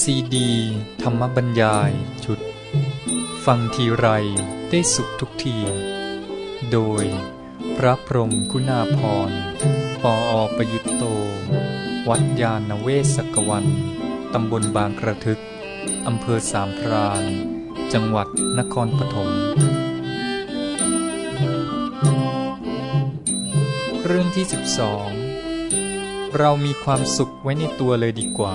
ซีดี ธรรมบรรยาย ชุด ฟังทีไรได้สุขทุกที โดย พระพรมคุณาพรปออประยุตโต วัดยาณเวศกวัน ตำบลบางกระทึก อำเภอสามพรานจังหวัดนครปฐมเรื่องที่ 12 เรามีความสุขไว้ในตัวเลยดีกว่า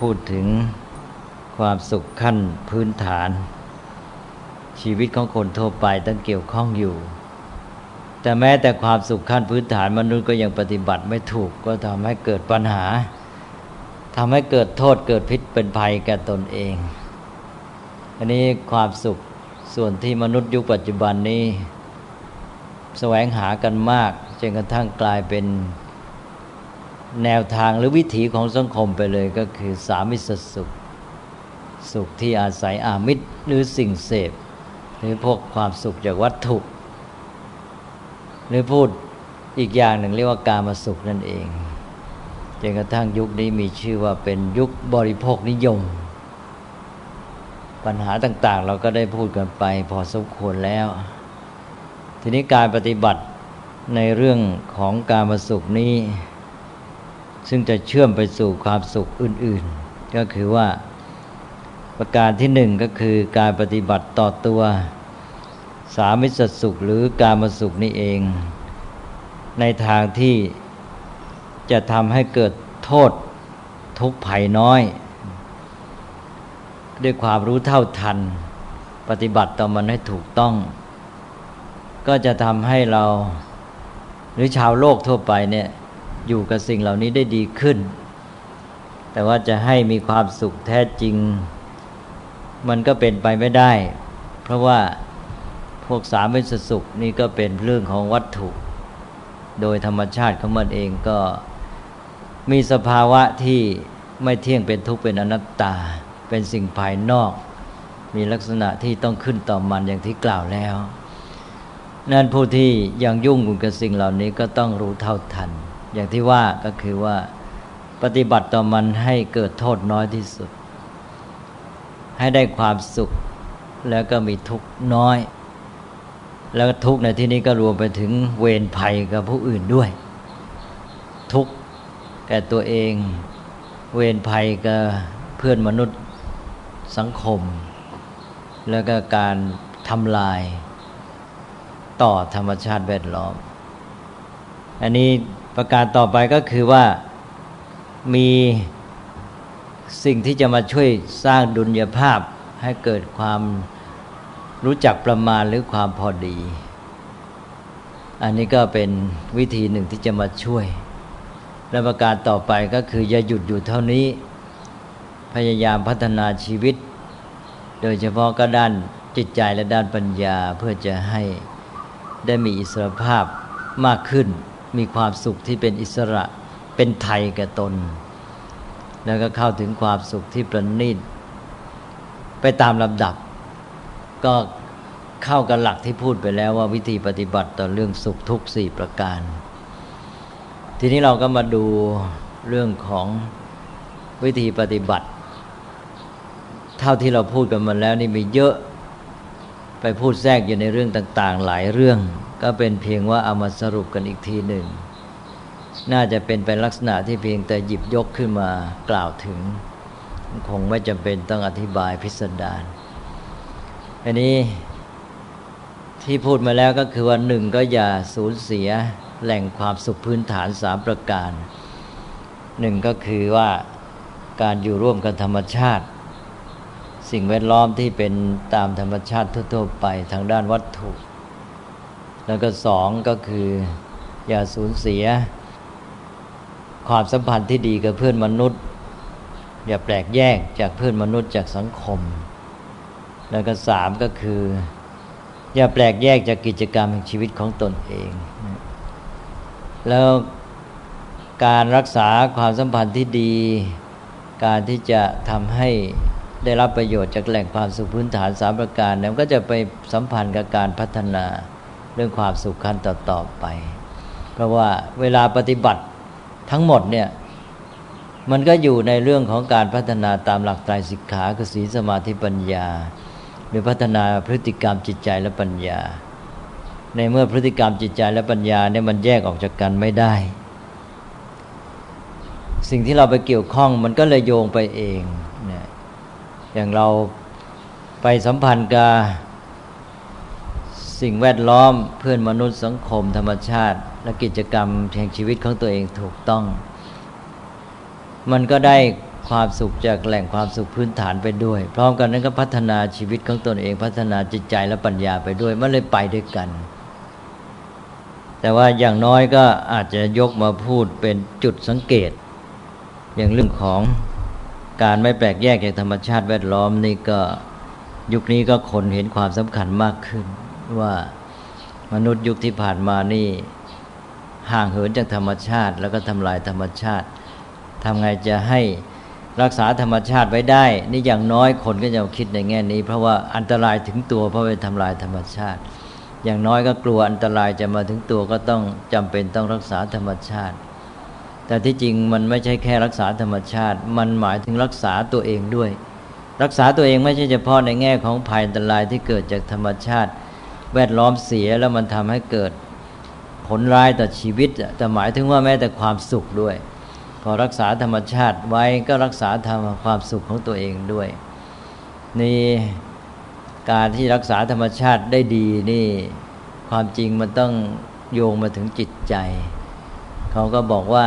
พูดถึงความสุขขั้นพื้นฐาน ชีวิตของคนทั่วไปต้องเกี่ยวข้องอยู่ แต่แม้แต่ความสุขขั้นพื้นฐานมนุษย์ก็ยังปฏิบัติไม่ถูกก็ทำให้เกิดปัญหาทำให้เกิดโทษเกิดพิษเป็นภัยแก่ตนเอง อันนี้ความสุขส่วนที่มนุษย์ยุคปัจจุบันนี้ แสวงหากันมากจนกระทั่งกลายเป็น แนวทางหรือวิถีของสังคมไปเลยก็คือสามิสสุข สุขที่อาศัยอามิตรหรือสิ่งเสพ หรือพวกความสุขจากวัตถุ หรือพูดอีกอย่างหนึ่งเรียกว่าการมาสุขนั่นเองจนกระทั่งยุคนี้มีชื่อว่าเป็นยุคบริโภคนิยม ปัญหาต่าง ๆ เราก็ได้พูดกันไปพอสมควรแล้ว ทีนี้การปฏิบัติในเรื่องของการมาสุขนี้ ซึ่งจะเชื่อมไปสู่ความสุขอื่น ๆ ก็คือว่าประการที่หนึ่งก็คือการปฏิบัติต่อตัว สามิสสุขหรือการมาสุขนี่เอง ในทางที่จะทำให้เกิดโทษทุกภัยน้อย ด้วยความรู้เท่าทัน ปฏิบัติต่อมันให้ถูกต้อง ก็จะทำให้เราหรือชาวโลกทั่วไปเนี่ย อยู่กับสิ่งเหล่านี้ได้ดีขึ้น แต่ว่าจะให้มีความสุขแท้จริง มันก็เป็นไปไม่ได้ เพราะว่าพวกสามเป็นสุขนี่ก็เป็นเรื่องของวัตถุ โดยธรรมชาติของมันเองก็มีสภาวะที่ไม่เที่ยงเป็นทุกข์เป็นอนัตตา เป็นสิ่งภายนอก มีลักษณะที่ต้องขึ้นต่อมันอย่างที่กล่าวแล้ว นั่นผู้ที่ยังยุ่งกับสิ่งเหล่านี้ก็ต้องรู้เท่าทัน อย่างที่ว่าก็คือว่าปฏิบัติต่อมันให้เกิดโทษน้อยที่สุด ให้ได้ความสุขแล้วก็มีทุกข์น้อย แล้วทุกข์ในที่นี้ก็รวมไปถึงเวรภัยกับผู้อื่นด้วย ทุกข์แก่ตัวเอง เวรภัยกับเพื่อนมนุษย์สังคม แล้วก็การทำลายต่อธรรมชาติแวดล้อม อันนี้ ประการต่อไปก็คือว่ามีสิ่งที่จะมาช่วยสร้างดุลยภาพให้เกิดความรู้จักประมาณหรือความพอดี อันนี้ก็เป็นวิธีหนึ่งที่จะมาช่วย และประการต่อไปก็คืออย่าหยุดอยู่เท่านี้ พยายามพัฒนาชีวิต โดยเฉพาะก็ด้านจิตใจและด้านปัญญาเพื่อจะให้ได้มีอิสรภาพมากขึ้น มีความสุขที่เป็นอิสระเป็นไทยแก่ตน แล้วก็เข้าถึงความสุขที่ประณีตไปตามลำดับ ก็เข้ากับหลักที่พูดไปแล้วว่าวิธีปฏิบัติต่อเรื่องสุขทุกสี่ประการ ทีนี้เราก็มาดูเรื่องของวิธีปฏิบัติ เท่าที่เราพูดกันมาแล้วนี่มีเยอะไปพูดแทรกอยู่ในเรื่องต่าง ๆ หลายเรื่อง ก็เป็นเพียงว่าเอามาสรุปกันอีกทีหนึ่ง น่าจะเป็นไปลักษณะที่เพียงแต่หยิบยกขึ้นมากล่าวถึง คงไม่จำเป็นต้องอธิบายพิสดารอันนี้ที่พูดมาแล้วก็คือว่าหนึ่งก็อย่าสูญเสียแหล่งความสุขพื้นฐานสามประการหนึ่งก็คือว่าการอยู่ร่วมกับธรรมชาติ สิ่งแวดล้อมที่เป็นตามธรรมชาติทั่วๆไปทางด้านวัตถุ แล้วก็สองก็คือ อย่าสูญเสีย ความสัมพันธ์ที่ดีกับเพื่อนมนุษย์ อย่าแปลกแยกจากเพื่อนมนุษย์จากสังคม แล้วก็สามก็คือ อย่าแปลกแยกจากกิจกรรมแห่งชีวิตของตนเอง แล้วการรักษาความสัมพันธ์ที่ดี การที่จะทำให้ได้รับประโยชน์จากแหล่งความสุขพื้นฐานสามประการนั้นก็จะไปสัมพันธ์กับการพัฒนา เรื่องความสุขขั้นต่อๆไป เพราะว่าเวลาปฏิบัติทั้งหมดเนี่ยมันก็อยู่ในเรื่องของการพัฒนาตามหลักไตรสิกขาคือศีลสมาธิปัญญา หรือพัฒนาพฤติกรรมจิตใจและปัญญา ในเมื่อพฤติกรรมจิตใจและปัญญาเนี่ยมันแยกออกจากกันไม่ได้ สิ่งที่เราไปเกี่ยวข้องมันก็เลยโยงไปเองเนี่ยอย่างเราไปสัมพันธ์กับ สิ่งแวดล้อมเพื่อนมนุษย์สังคมธรรมชาติ และกิจกรรมแห่งชีวิตของตัวเองถูกต้อง มันก็ได้ความสุขจากแหล่งความสุขพื้นฐานไปด้วย พร้อมกันนั้นก็พัฒนาชีวิตของตนเองพัฒนาจิตใจและปัญญาไปด้วยมันเลยไปด้วยกัน แต่ว่าอย่างน้อยก็อาจจะยกมาพูดเป็นจุดสังเกต อย่างเรื่องของการไม่แปลกแยกจากธรรมชาติแวดล้อมนี่ก็ยุคนี้ก็คนเห็นความสำคัญมากขึ้น ว่ามนุษย์ยุคที่ผ่านมานี่ห่างเหินจากธรรมชาติ แล้วก็ทำลายธรรมชาติทำไงจะให้รักษาธรรมชาติไว้ได้ นี่อย่างน้อยคนก็จะคิดในแง่นี้ เพราะว่าอันตรายถึงตัวเพราะไปทำลายธรรมชาติ อย่างน้อยก็กลัวอันตรายจะมาถึงตัวก็ต้องจำเป็นต้องรักษาธรรมชาติ แต่ที่จริงมันไม่ใช่แค่รักษาธรรมชาติ มันหมายถึงรักษาตัวเองด้วย รักษาตัวเองไม่ใช่เฉพาะในแง่ของภัยอันตรายที่เกิดจากธรรมชาติ แวดล้อมเสียแล้วมันทำให้เกิดผลร้ายต่อชีวิต แต่หมายถึงว่าแม้แต่ความสุขด้วย พอรักษาธรรมชาติไว้ก็รักษาธรรมความสุขของตัวเองด้วย นี่การที่รักษาธรรมชาติได้ดีนี่ความจริงมันต้องโยงมาถึงจิตใจ เขาก็บอกว่า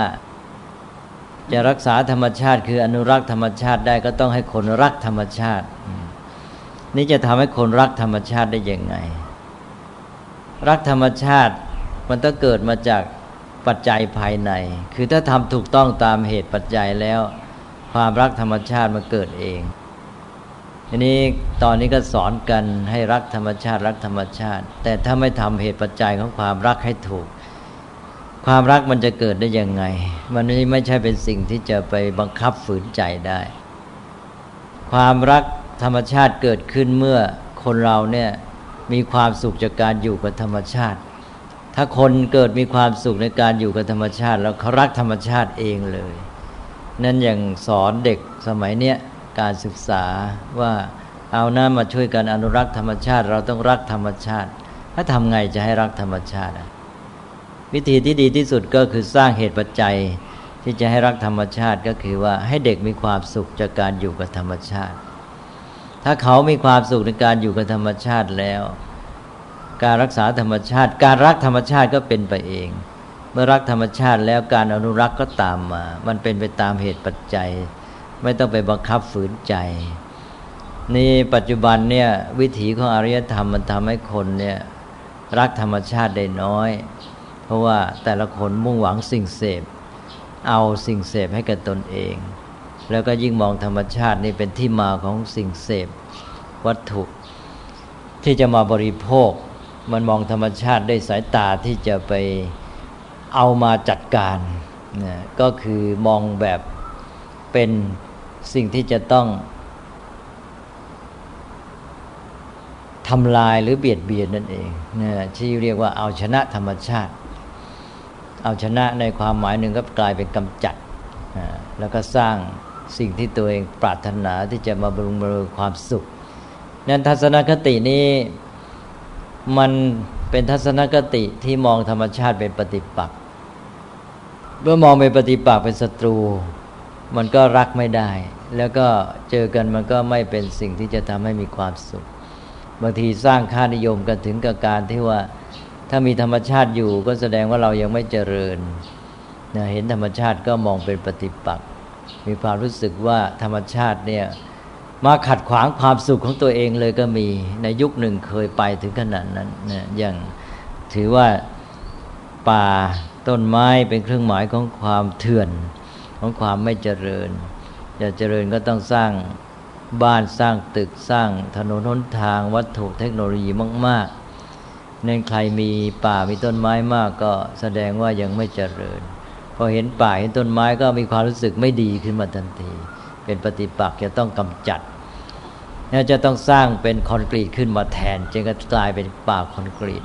จะรักษาธรรมชาติ คืออนุรักษ์ธรรมชาติได้ก็ต้องให้คนรักธรรมชาติ นี่จะทำให้คนรักธรรมชาติได้ยังไง รักธรรมชาติมันต้องเกิดมาจากปัจจัยภายใน คือถ้าทำถูกต้องตามเหตุปัจจัยแล้ว ความรักธรรมชาติมาเกิดเองทีนี้ตอนนี้ก็สอนกันให้รักธรรมชาติรักธรรมชาติ แต่ถ้าไม่ทำเหตุปัจจัยของความรักให้ถูก ความรักมันจะเกิดได้ยังไง มันไม่ใช่เป็นสิ่งที่จะไปบังคับฝืนใจได้ ความรักธรรมชาติเกิดขึ้นเมื่อคนเราเนี่ย มีความสุขจากการอยู่กับธรรมชาติ ถ้าคนเกิดมีความสุขในการอยู่กับธรรมชาติ แล้วเขารักธรรมชาติเองเลย นั่นอย่างสอนเด็กสมัยเนี้ยการศึกษาว่าเอาหน้ามาช่วยกันอนุรักษ์ธรรมชาติ เราต้องรักธรรมชาติ ถ้าทำไงจะให้รักธรรมชาติ วิธีที่ดีที่สุดก็คือสร้างเหตุปัจจัยที่จะให้รักธรรมชาติก็คือว่าให้เด็กมีความสุขจากการอยู่กับธรรมชาติ ถ้าเขามีความสุขในการอยู่กับธรรมชาติแล้ว การรักษาธรรมชาติ การรักธรรมชาติก็เป็นไปเอง เมื่อรักธรรมชาติแล้วการอนุรักษ์ก็ตามมา มันเป็นไปตามเหตุปัจจัย ไม่ต้องไปบังคับฝืนใจนี่ปัจจุบันเนี่ยวิถีของอารยธรรมมันทำให้คนเนี่ยรักธรรมชาติได้น้อย เพราะว่าแต่ละคนมุ่งหวังสิ่งเสพ เอาสิ่งเสพให้กับตนเอง แล้วก็ยิ่งมองธรรมชาตินี่เป็นที่มาของสิ่งเสพวัตถุ ที่จะมาบริโภค มันมองธรรมชาติได้สายตาที่จะไปเอามาจัดการนะก็คือมองแบบเป็นสิ่งที่จะต้องทำลายหรือเบียดเบียนนั่นเองนะที่เรียกว่าเอาชนะธรรมชาติ เอาชนะในความหมายหนึ่งก็กลายเป็นกำจัดนะแล้วก็สร้าง สิ่งที่ตัวเองปรารถนาที่จะมาบำรุงบำรุงความสุข นั้นทัศนคตินี้มันเป็นทัศนคติที่มองธรรมชาติเป็นปฏิปักษ์เมื่อมองเป็นปฏิปักษ์เป็นศัตรู มันก็รักไม่ได้ แล้วก็เจอกันมันก็ไม่เป็นสิ่งที่จะทำให้มีความสุข บางทีสร้างค่านิยมกันถึงกับการที่ว่าถ้ามีธรรมชาติอยู่ก็แสดงว่าเรายังไม่เจริญเห็นธรรมชาติก็มองเป็นปฏิปักษ์ มีความรู้สึกว่าธรรมชาติเนี่ยมาขัดขวางความสุขของตัวเองเลยก็มีในยุคหนึ่งเคยไปถึงขนาดนั้นนะอย่างถือว่าป่าต้นไม้เป็นเครื่องหมายของความเถื่อนของความไม่เจริญจะเจริญก็ต้องสร้างบ้านสร้างตึกสร้างถนนหนทางวัตถุเทคโนโลยีมากๆเนั่นใครมีป่ามีต้นไม้มากก็แสดงว่ายังไม่เจริญ พอเห็นป่าเห็นต้นไม้ก็มีความรู้สึกไม่ดีขึ้นมาทันที เป็นปฏิปักษ์จะต้องกำจัดจะต้องสร้างเป็นคอนกรีตขึ้นมาแทนจึงก็กลายเป็นป่าคอนกรีต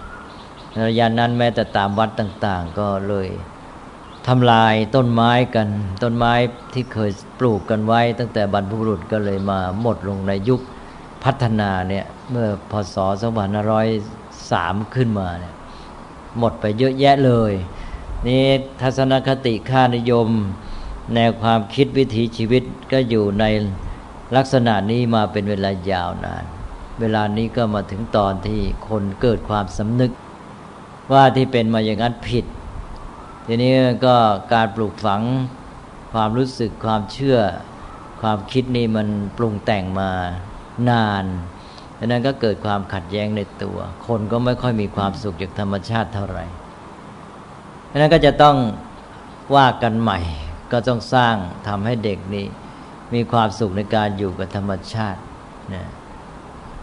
ระยะนั้นแม้แต่ตามวัดต่าง ๆ ก็เลยทำลายต้นไม้กัน ต้นไม้ที่เคยปลูกกันไว้ ตั้งแต่บรรพบุรุษก็เลยมาหมดลงในยุคพัฒนาเนี่ยเมื่อพศ2503 ขึ้นมาเนี่ยหมดไปเยอะแยะเลย นี่ทัศนคติค่านิยม แนวความคิดวิถีชีวิตก็อยู่ในลักษณะนี้มาเป็นเวลายาวนาน เวลานี้ก็มาถึงตอนที่คนเกิดความสำนึก ว่าที่เป็นมาอย่างนั้นผิด ทีนี้ก็การปลูกฝังความรู้สึกความเชื่อ ความคิดนี่มันปรุงแต่งมานานดังนั้นก็เกิดความขัดแย้งในตัว คนก็ไม่ค่อยมีความสุขจากธรรมชาติเท่าไหร่ ดังนั้นก็จะต้องว่ากันใหม่ ก็ต้องสร้างทำให้เด็กนี่มีความสุขในการอยู่กับธรรมชาตินะ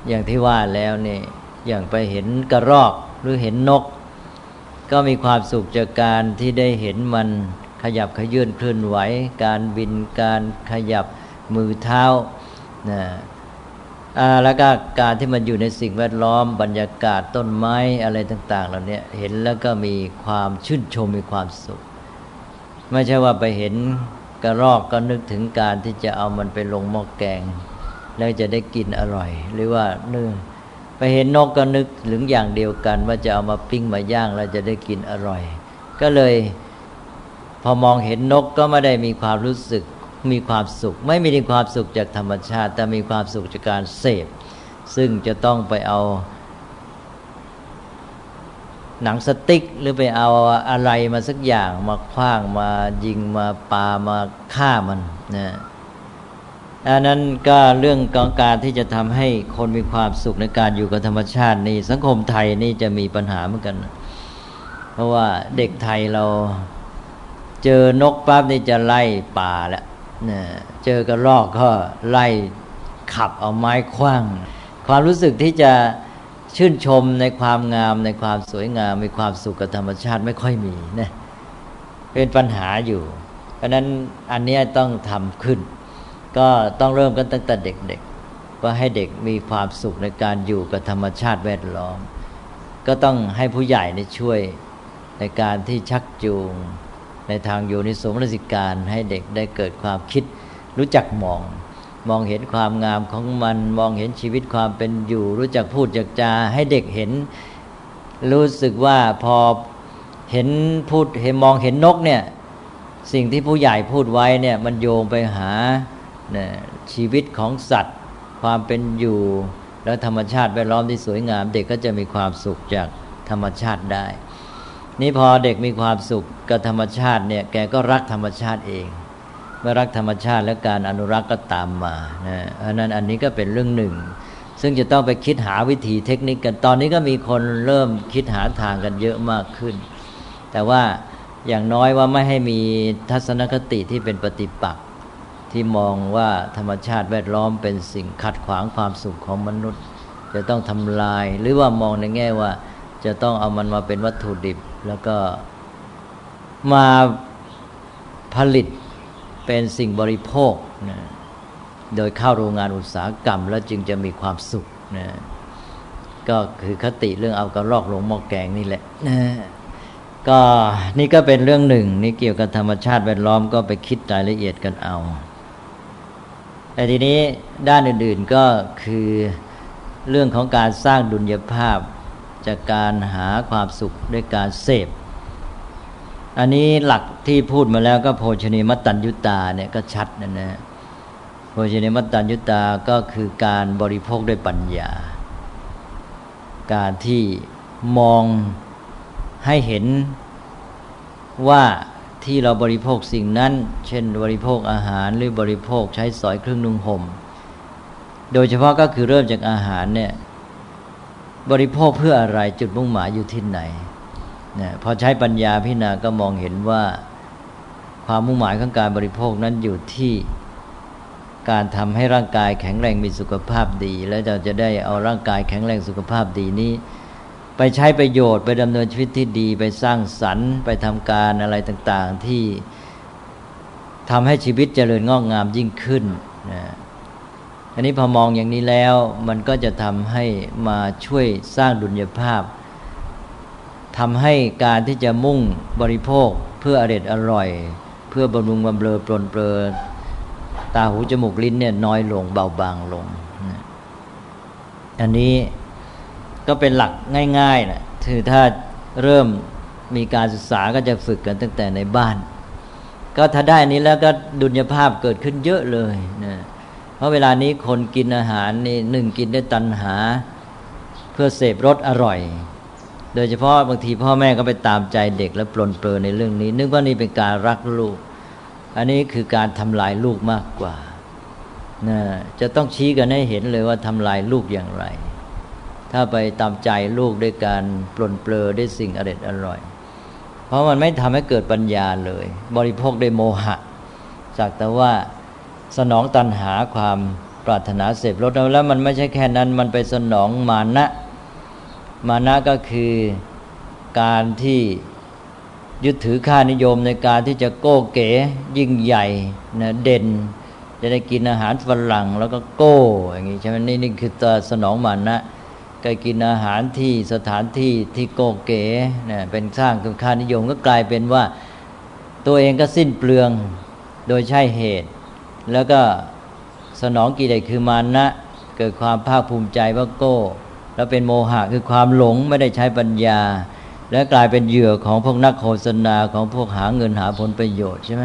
อย่างที่ว่าแล้วนี่อย่างไปเห็นกระรอกหรือเห็นนก ก็มีความสุขจากการที่ได้เห็นมันขยับขยื่นเคลื่อนไหว การบินการขยับมือเท้านะ แล้วก็การที่มันอยู่ในสิ่งแวดล้อม บรรยากาศต้นไม้อะไรต่างๆเหล่านี้เห็นแล้วก็มีความชื่นชมมีความสุข ไม่ใช่ว่าไปเห็นกระรอกก็นึกถึงการที่จะเอามันไปลงหม้อแกง แล้วจะได้กินอร่อย หรือว่าเนื้อไปเห็นนกก็นึกถึงอย่างเดียวกัน ว่าจะเอามาปิ้งมาย่างแล้วจะได้กินอร่อย ก็เลยพอมองเห็นนกก็ไม่ได้มีความรู้สึก มีความสุข ไม่มีความสุขจากธรรมชาติ แต่มีความสุขจากการเสพ ซึ่งจะต้องไปเอา หนังสติ๊กหรือไปเอาอะไรมาสักอย่างมาคว้างมายิงมาปามาฆ่ามันนะอันนั้นก็เรื่องของการที่จะทำให้คนมีความสุขในการอยู่กับธรรมชาตินี่สังคมไทยนี่จะมีปัญหาเหมือนกัน เพราะว่าเด็กไทยเราเจอนกปั๊บนี่จะไล่ป่าแล้ว นะเจอกระรอกก็ไล่ขับเอาไม้คว้าง ความรู้สึกที่จะชื่นชมในความงามในความสวยงาม มีความสุขกับธรรมชาติไม่ค่อยมีนะเป็นปัญหาอยู่ เพราะนั้นอันนี้ต้องทำขึ้น ก็ต้องเริ่มกันตั้งแต่เด็กๆว่าให้เด็กมีความสุขในการอยู่กับธรรมชาติแวดล้อม ก็ต้องให้ผู้ใหญ่ในช่วยในการที่ชักจูง ในทางโยนิสมรสิการให้เด็กได้เกิดความคิด รู้จักมอง มองเห็นความงามของมัน มองเห็นชีวิตความเป็นอยู่ รู้จักพูดจักจาให้เด็กเห็น รู้สึกว่าพอเห็นพูดเห็นมองเห็นนกเนี่ยสิ่งที่ผู้ใหญ่พูดไว้เนี่ยมันโยงไปหาเนี่ยชีวิตของสัตว์ ความเป็นอยู่ แล้วธรรมชาติแวดล้อมที่สวยงาม เด็กก็จะมีความสุขจากธรรมชาติได้ นี่พอเด็กมีความสุขกับธรรมชาติเนี่ยแกก็รักธรรมชาติเองเมื่อรักธรรมชาติและการอนุรักษ์ก็ตามมานะอันนั้นอันนี้ก็เป็นเรื่องหนึ่ง ซึ่งจะต้องไปคิดหาวิธีเทคนิคกันตอนนี้ก็มีคนเริ่มคิดหาทางกันเยอะมากขึ้น แต่ว่าอย่างน้อยว่าไม่ให้มีทัศนคติที่เป็นปฏิปักษ์ที่มองว่าธรรมชาติแวดล้อมเป็นสิ่งขัดขวางความสุขของมนุษย์ จะต้องทำลาย หรือว่ามองในแง่ว่าจะต้องเอามันมาเป็นวัตถุดิบ แล้วก็มาผลิตเป็นสิ่งบริโภคนะโดยเข้าโรงงานอุตสาหกรรม แล้วจึงจะมีความสุขนะก็คือคติเรื่องเอากระรอกลงหม้อแกงนี่แหละนะก็นี่ก็เป็นเรื่องหนึ่ง นี่เกี่ยวกับธรรมชาติแวดล้อมก็ไปคิดรายละเอียดกันเอา แต่ทีนี้ด้านอื่นๆก็คือเรื่องของการสร้างดุลยภาพ จากการหาความสุขด้วยการเสพ อันนี้หลักที่พูดมาแล้วก็โภชนิมัตตัญยุตาเนี่ยก็ชัดนะนะโภชนิมัตตัญยุตาก็คือการบริโภคด้วยปัญญา การที่มองให้เห็นว่าที่เราบริโภคสิ่งนั้น เช่นบริโภคอาหารหรือบริโภคใช้สอยเครื่องนุ่งห่ม โดยเฉพาะก็คือเริ่มจากอาหารเนี่ย บริโภคเพื่ออะไรจุดมุ่งหมายอยู่ที่ไหนนะพอใช้ปัญญาพิจารณาก็มองเห็นว่าความมุ่งหมายของการบริโภคนั้นอยู่ที่การทำให้ร่างกายแข็งแรงมีสุขภาพดี แล้วเราจะได้เอาร่างกายแข็งแรงสุขภาพดีนี้ ไปใช้ประโยชน์ไปดำเนินชีวิตที่ดีไปสร้างสรรค์ ไปทำการอะไรต่างๆที่ทำให้ชีวิตเจริญงอกงามยิ่งขึ้นนะ อันนี้พอมองอย่างนี้แล้วมันก็จะทำให้มาช่วยสร้างดุลยภาพทำให้การที่จะมุ่งบริโภคเพื่ออร็ดอร่อย เพื่อบำรุงบำเรอปลนเปลือตาหูจมูกลิ้นเนี่ยน้อยลงเบาบางลง อันนี้ก็เป็นหลักง่ายๆนะคือถ้าเริ่มมีการศึกษาก็จะฝึกกันตั้งแต่ในบ้าน ก็ถ้าได้นี้แล้วก็ดุลยภาพเกิดขึ้นเยอะเลยนะ เพราะเวลานี้คนกินอาหารนี่หนึ่งกินด้วยตัณหา เพื่อเสพรสอร่อย โดยเฉพาะบางทีพ่อแม่ก็ไปตามใจเด็กแล้วปลนเปลือในเรื่องนี้ นึกว่านี่เป็นการรักลูก อันนี้คือการทำลายลูกมากกว่านะจะต้องชี้กันให้เห็นเลยว่าทำลายลูกอย่างไร ถ้าไปตามใจลูกด้วยการปลนเปลือด้วยสิ่งอร่อยอร่อย เพราะมันไม่ทำให้เกิดปัญญาเลย บริโภคด้วยโมหะจากแต่ว่า สนองตันหาความปรารถนาเสพรสแล้วมันไม่ใช่แค่นั้น มันไปสนองมานะมานะก็คือการที่ยึดถือค่านิยมในการที่จะโก้เก๋ยิ่งใหญ่นะเด่น จะได้กินอาหารฝรั่งแล้วก็โก้อย่างนี้ใช่ไหมนี่นี่คือตัวสนองมานะก็กินอาหารที่สถานที่ที่โก้เก๋นะเป็นสร้างค่านิยมก็กลายเป็นว่า ตัวเองก็สิ้นเปลืองโดยใช่เหตุ แล้วก็สนองกิเลสคือมานะ เกิดความภาคภูมิใจว่าโก้ แล้วเป็นโมหะคือความหลงไม่ได้ใช้ปัญญา และกลายเป็นเหยื่อของพวกนักโฆษณาของพวกหาเงินหาผลประโยชน์ใช่ไหม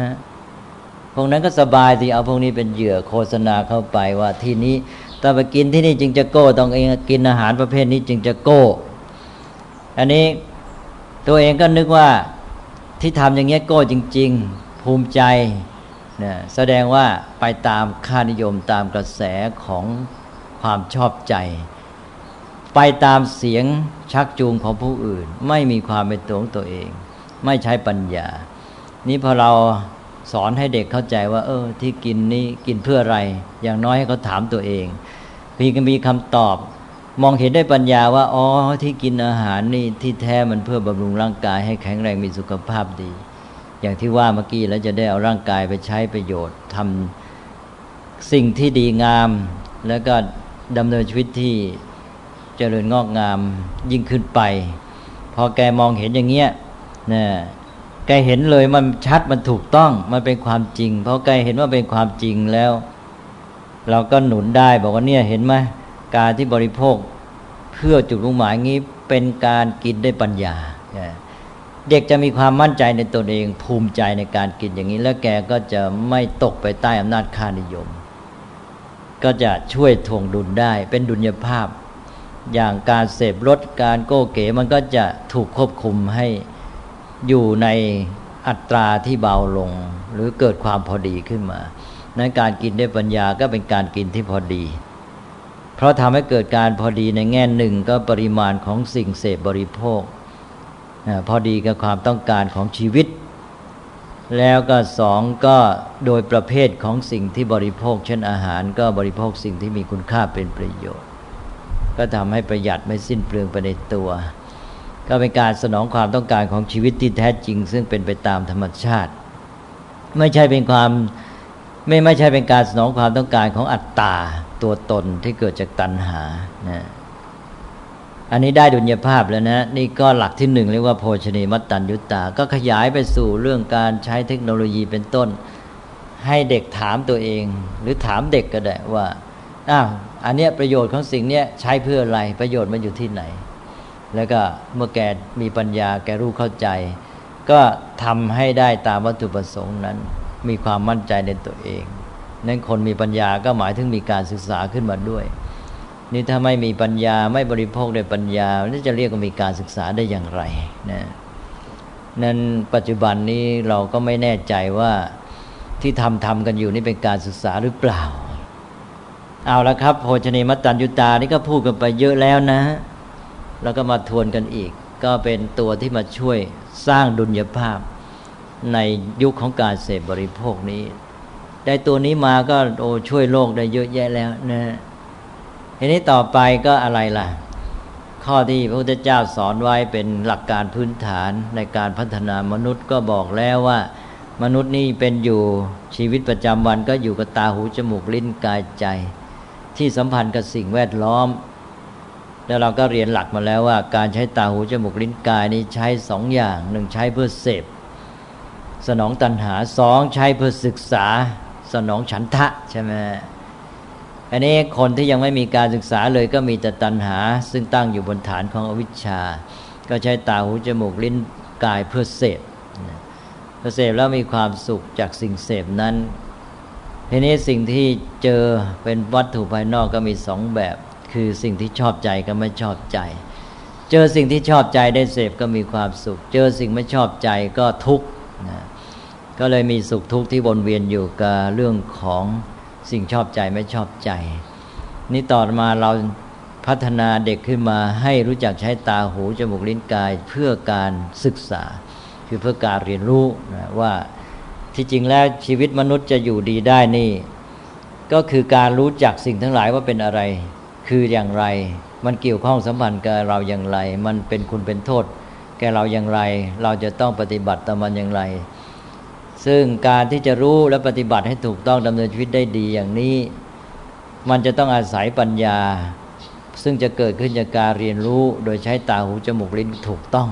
พวกนั้นก็สบายที่เอาพวกนี้เป็นเหยื่อโฆษณาเข้าไปว่าที่นี้ถ้าไปกินที่นี่จึงจะโก้ต้องเองกินอาหารประเภทนี้จึงจะโก้ อันนี้ตัวเองก็นึกว่าที่ทำอย่างเงี้ยโก้จริง ๆ ภูมิใจ นะแสดงว่าไปตามค่านิยมตามกระแสของความชอบใจ ไปตามเสียงชักจูงของผู้อื่น ไม่มีความเป็นตัวของตัวเอง ไม่ใช้ปัญญา นี้พอเราสอนให้เด็กเข้าใจว่า เออ ที่กินนี้กินเพื่ออะไร อย่างน้อยให้เขาถามตัวเองพี่ก็มีคำตอบ มองเห็นได้ปัญญาว่าอ๋อที่กินอาหารนี่ที่แท้มันเพื่อบำรุงร่างกายให้แข็งแรงมีสุขภาพดี อย่างที่ว่าเมื่อกี้แล้วจะได้เอาร่างกายไปใช้ประโยชน์ทำสิ่งที่ดีงาม แล้วก็ดำเนินชีวิตที่เจริญงอกงามยิ่งขึ้นไป พอแกมองเห็นอย่างเงี้ยนะแกเห็นเลยมันชัดมันถูกต้องมันเป็นความจริง เพราะแกเห็นว่าเป็นความจริงแล้ว เราก็หนุนได้บอกว่าเนี่ยเห็นไหมการที่บริโภคเพื่อจุดมุ่งหมายงี้เป็นการกินได้ปัญญา เด็กจะมีความมั่นใจในตนเองภูมิใจในการกินอย่างนี้ แล้วแกก็จะไม่ตกไปใต้อำนาจค่านิยม ก็จะช่วยทวงดุลได้ เป็นดุลยภาพ อย่างการเสพรถการโก้เก๋มันก็จะถูกควบคุมให้อยู่ในอัตราที่เบาลง หรือเกิดความพอดีขึ้นมานั้นการกินด้วยปัญญาก็เป็นการกินที่พอดี เพราะทำให้เกิดการพอดีในแง่หนึ่งก็ปริมาณของสิ่งเสพบริโภค พอดีกับความต้องการของชีวิต แล้วก็สองก็โดยประเภทของสิ่งที่บริโภค เช่นอาหารก็บริโภคสิ่งที่มีคุณค่าเป็นประโยชน์ ก็ทำให้ประหยัดไม่สิ้นเปลืองไปในตัว ก็เป็นการสนองความต้องการของชีวิตที่แท้จริง ซึ่งเป็นไปตามธรรมชาติ ไม่ใช่เป็นความไม่ไม่ใช่เป็นการสนองความต้องการของอัตตาตัวตนที่เกิดจากตัณหานะ อันนี้ได้ดุลยภาพแล้วนะ นี่ก็หลักที่หนึ่งเรียกว่าโภชนีมัตตัญยุตตา ก็ขยายไปสู่เรื่องการใช้เทคโนโลยีเป็นต้น ให้เด็กถามตัวเอง หรือถามเด็กก็ได้ว่าอ้าวอันเนี้ยประโยชน์ของสิ่งเนี้ยใช้เพื่ออะไรประโยชน์มันอยู่ที่ไหน แล้วก็เมื่อแกมีปัญญาแกรู้เข้าใจ ก็ทำให้ได้ตามวัตถุประสงค์นั้น มีความมั่นใจในตัวเอง นั้นคนมีปัญญาก็หมายถึงมีการศึกษาขึ้นมาด้วย นี่ถ้าไม่มีปัญญาไม่บริโภคด้วยปัญญานี่จะเรียกว่ามีการศึกษาได้อย่างไรนะนั้นปัจจุบันนี้เราก็ไม่แน่ใจว่าที่ทำทำกันอยู่นี่เป็นการศึกษาหรือเปล่า เอาละครับโภชเนมัตตัญญุตานี่ก็พูดกันไปเยอะแล้วนะ แล้วก็มาทวนกันอีก ก็เป็นตัวที่มาช่วยสร้างดุลยภาพในยุคของการเสพบริโภคนี้ ได้ตัวนี้มาก็โอ้ช่วยโลกได้เยอะแยะแล้วนะ ทีนี้ต่อไปก็อะไรล่ะ ข้อที่พระพุทธเจ้าสอนไว้เป็นหลักการพื้นฐานในการพัฒนามนุษย์ก็บอกแล้วว่า มนุษย์นี่เป็นอยู่ชีวิตประจำวันก็อยู่กับตาหูจมูกลิ้นกายใจ ที่สัมพันธ์กับสิ่งแวดล้อม แล้วเราก็เรียนหลักมาแล้วว่า การใช้ตาหูจมูกลิ้นกายนี้ใช้สองอย่างหนึ่งใช้เพื่อเสพสนองตัณหาสองใช้เพื่อศึกษา สนองฉันทะใช่ไหม อันนี้คนที่ยังไม่มีการศึกษาเลยก็มีแต่ตัณหา ซึ่งตั้งอยู่บนฐานของอวิชชา ก็ใช้ตาหูจมูกลิ้นกายเพื่อเสพพอเสพแล้วมีความสุขจากสิ่งเสพนั้นทีนี้สิ่งที่เจอเป็นวัตถุภายนอกก็มีสองแบบ คือสิ่งที่ชอบใจกับไม่ชอบใจ เจอสิ่งที่ชอบใจได้เสพก็มีความสุข เจอสิ่งไม่ชอบใจก็ทุกข์นะก็เลยมีสุขทุกข์ที่วนเวียนอยู่กับเรื่องของ สิ่งชอบใจไม่ชอบใจ นี่ต่อมาเราพัฒนาเด็กขึ้นมาให้รู้จักใช้ตาหูจมูกลิ้นกายเพื่อการศึกษา คือเพื่อการเรียนรู้นะว่าที่จริงแล้วชีวิตมนุษย์จะอยู่ดีได้นี่ ก็คือการรู้จักสิ่งทั้งหลายว่าเป็นอะไร คืออย่างไร มันเกี่ยวข้องสัมพันธ์กับเราอย่างไร มันเป็นคุณเป็นโทษ แก่เราอย่างไร เราจะต้องปฏิบัติต่อมันอย่างไร ซึ่งการที่จะรู้และปฏิบัติให้ถูกต้องดำเนินชีวิตได้ดีอย่างนี้ มันจะต้องอาศัยปัญญา ซึ่งจะเกิดขึ้นจากการเรียนรู้โดยใช้ตาหูจมูกลิ้นถูกต้อง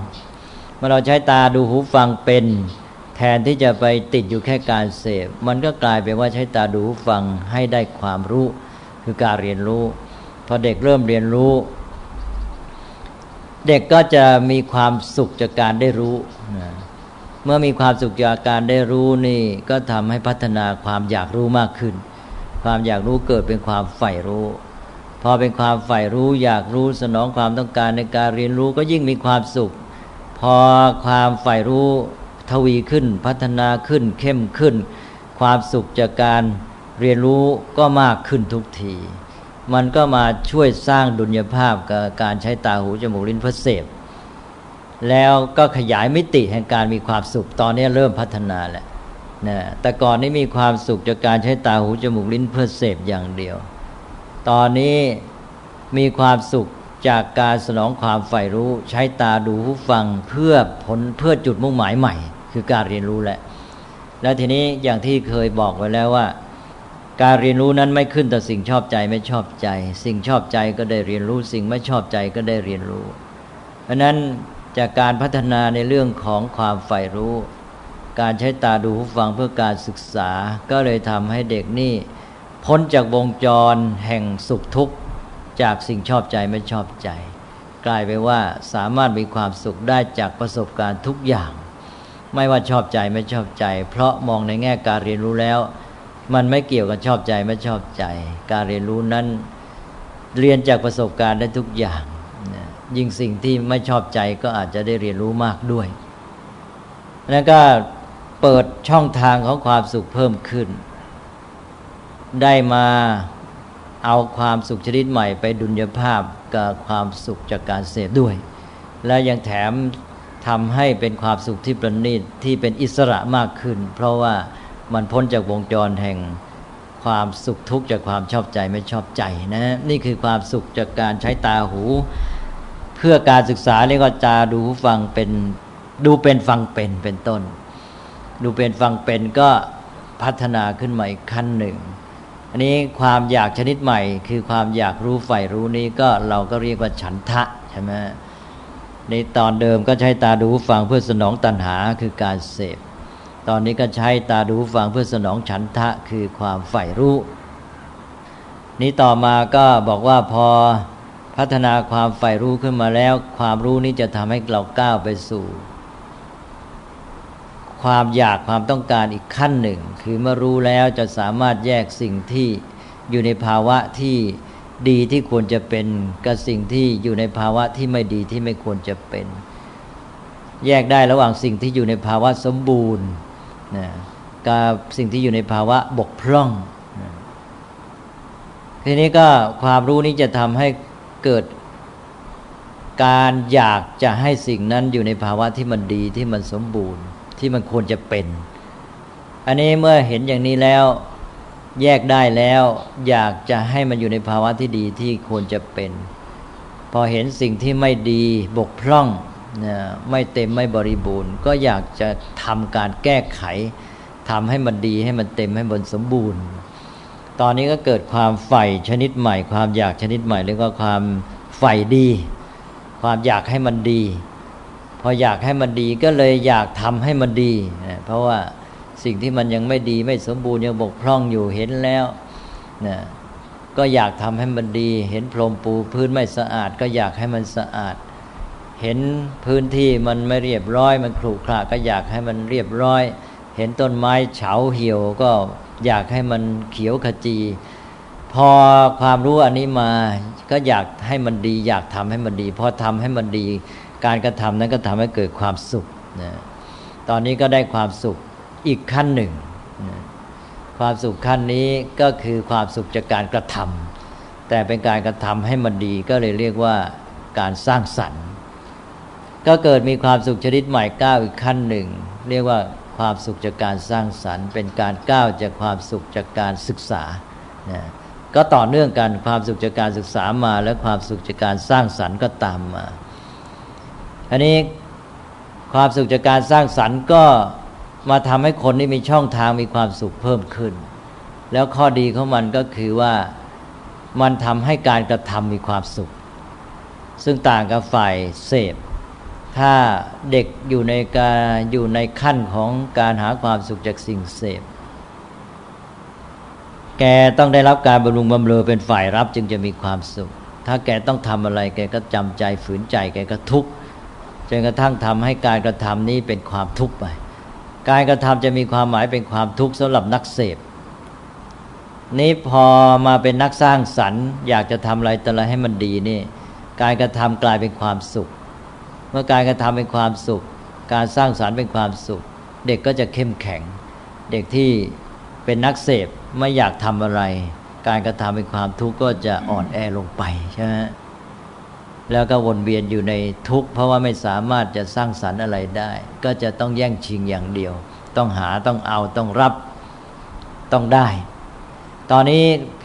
เมื่อเราใช้ตาดูหูฟังเป็นแทนที่จะไปติดอยู่แค่การเสพมันก็กลายเป็นว่าใช้ตาดูหูฟังให้ได้ความรู้ คือการเรียนรู้ พอเด็กเริ่มเรียนรู้ เด็กก็จะมีความสุขจากการได้รู้นะ เมื่อมีความสุขจากการได้รู้นี่ก็ทำให้พัฒนาความอยากรู้มากขึ้น ความอยากรู้เกิดเป็นความใฝ่รู้ พอเป็นความใฝ่รู้อยากรู้สนองความต้องการในการเรียนรู้ก็ยิ่งมีความสุข พอความใฝ่รู้ทวีขึ้น พัฒนาขึ้นเข้มขึ้น ความสุขจากการเรียนรู้ก็มากขึ้นทุกที มันก็มาช่วยสร้างดุลยภาพกับการใช้ตาหูจมูกลิ้นเพื่อเสพ แล้วก็ขยายมิติแห่งการมีความสุข ตอนนี้เริ่มพัฒนาแล้วนะแต่ก่อนนี้มีความสุขจากการใช้ตาหูจมูกลิ้นเพื่อเสพอย่างเดียว ตอนนี้มีความสุขจากการสนองความใฝ่รู้ ใช้ตาดูหูฟังเพื่อผลเพื่อจุดมุ่งหมายใหม่ คือการเรียนรู้แหละ แล้วทีนี้อย่างที่เคยบอกไว้แล้วว่า การเรียนรู้นั้นไม่ขึ้นแต่สิ่งชอบใจไม่ชอบใจ สิ่งชอบใจก็ได้เรียนรู้สิ่งไม่ชอบใจก็ได้เรียนรู้ เพราะนั้น จากการพัฒนาในเรื่องของความใฝ่รู้ การใช้ตาดูหูฟังเพื่อการศึกษา ก็เลยทำให้เด็กนี่ พ้นจากวงจรแห่งสุขทุกข์จากสิ่งชอบใจไม่ชอบใจ กลายไปว่าสามารถมีความสุขได้จากประสบการณ์ทุกอย่าง ไม่ว่าชอบใจไม่ชอบใจ เพราะมองในแง่การเรียนรู้แล้ว มันไม่เกี่ยวกับชอบใจไม่ชอบใจ การเรียนรู้นั้นเรียนจากประสบการณ์ได้ทุกอย่าง ยิ่งสิ่งที่ไม่ชอบใจก็อาจจะได้เรียนรู้มากด้วยแล้วก็เปิดช่องทางของความสุขเพิ่มขึ้น ได้มาเอาความสุขชนิดใหม่ไปดุลยภาพกับความสุขจากการเสพด้วย และยังแถมทำให้เป็นความสุขที่ประณีตที่เป็นอิสระมากขึ้น เพราะว่ามันพ้นจากวงจรแห่งความสุขทุกข์จากความชอบใจไม่ชอบใจนะ นี่คือความสุขจากการใช้ตาหู เพื่อการศึกษาเรียกว่าจาดูฟังเป็นดูเป็นฟังเป็นเป็นต้น ดูเป็นฟังเป็นก็พัฒนาขึ้นมาอีกขั้นหนึ่ง อันนี้ความอยากชนิดใหม่ คือความอยากรู้ใฝ่รู้นี้ก็เราก็เรียกว่าฉันทะใช่ไหมในตอนเดิมก็ใช้ตาดูฟังเพื่อสนองตัณหาคือการเสพ ตอนนี้ก็ใช้ตาดูฟังเพื่อสนองฉันทะคือความใฝ่รู้ นี้ต่อมาก็บอกว่าพอ พัฒนาความใฝ่รู้ขึ้นมาแล้ว ความรู้นี้จะทำให้เราก้าวไปสู่ ความอยากความต้องการอีกขั้นหนึ่ง คือเมื่อรู้แล้วจะสามารถแยกสิ่งที่อยู่ในภาวะที่ดีที่ควรจะเป็นกับสิ่งที่อยู่ในภาวะที่ไม่ดีที่ไม่ควรจะเป็น แยกได้ระหว่างสิ่งที่อยู่ในภาวะสมบูรณ์นะกับสิ่งที่อยู่ในภาวะบกพร่อง ทีนี้ก็ความรู้นี้จะทำให้ เกิดการอยากจะให้สิ่งนั้นอยู่ในภาวะที่มันดีที่มันสมบูรณ์ที่มันควรจะเป็น อันนี้เมื่อเห็นอย่างนี้แล้วแยกได้แล้ว อยากจะให้มันอยู่ในภาวะที่ดีที่ควรจะเป็น พอเห็นสิ่งที่ไม่ดีบกพร่องนะไม่เต็มไม่บริบูรณ์ ก็อยากจะทำการแก้ไขทำให้มันดีให้มันเต็มให้มันสมบูรณ์ ตอนนี้ก็เกิดความใฝ่ชนิดใหม่ ความอยากชนิดใหม่แล้วก็ความใฝ่ดี ความอยากให้มันดี พออยากให้มันดีก็เลยอยากทำให้มันดี เพราะว่าสิ่งที่มันยังไม่ดีไม่สมบูรณ์ยังบกพร่องอยู่เห็นแล้วนะก็อยากทำให้มันดี เห็นพรมปูพื้นไม่สะอาด ก็อยากให้มันสะอาด เห็นพื้นที่มันไม่เรียบร้อย มันขรุขระก็อยากให้มันเรียบร้อย เห็นต้นไม้เฉาเหี่ยวก็ อยากให้มันเขียวขจี พอความรู้อันนี้มาก็อยากให้มันดี อยากทำให้มันดี พอทำให้มันดี การกระทำนั้นก็ทำให้เกิดความสุขนะตอนนี้ก็ได้ความสุขอีกขั้นหนึ่งความสุขขั้นนี้ก็คือความสุขจากการกระทำแต่เป็นการกระทำให้มันดีก็เลยเรียกว่าการสร้างสรรค์ ก็เกิดมีความสุขชนิดใหม่ก้าวอีกขั้นหนึ่ง เรียกว่า ความสุขจากการสร้างสรรค์ เป็นการก้าวจากความสุขจากการศึกษานะก็ต่อเนื่องกันความสุขจากการศึกษามา และความสุขจากการสร้างสรรค์ก็ตามมาอันนี้ความสุขจากการสร้างสรรค์ก็มาทำให้คนที่มีช่องทางมีความสุขเพิ่มขึ้น แล้วข้อดีของมันก็คือว่ามันทำให้การกระทำมีความสุข ซึ่งต่างกับฝ่ายเสพ ถ้าเด็กอยู่ในการอยู่ในขั้นของการหาความสุขจากสิ่งเสพ แกต้องได้รับการบำรุงบำเรอเป็นฝ่ายรับจึงจะมีความสุข ถ้าแกต้องทำอะไรแกก็จำใจฝืนใจแกก็ทุกข์จนกระทั่งทำให้การกระทำนี้เป็นความทุกข์ไป การกระทำจะมีความหมายเป็นความทุกข์สำหรับนักเสพนี้พอมาเป็นนักสร้างสรรค์ อยากจะทำอะไรแต่ละให้มันดีนี่ การกระทำกลายเป็นความสุข เมื่อการกระทำเป็นความสุข การสร้างสรรค์เป็นความสุข เด็กก็จะเข้มแข็ง เด็กที่เป็นนักเสพไม่อยากทำอะไร การกระทำเป็นความทุกข์ก็จะอ่อนแอลงไปใช่ไหมแล้วก็วนเวียนอยู่ในทุกข์เพราะว่าไม่สามารถจะสร้างสรรค์อะไรได้ ก็จะต้องแย่งชิงอย่างเดียว ต้องหาต้องเอาต้องรับต้องได้ ตอนนี้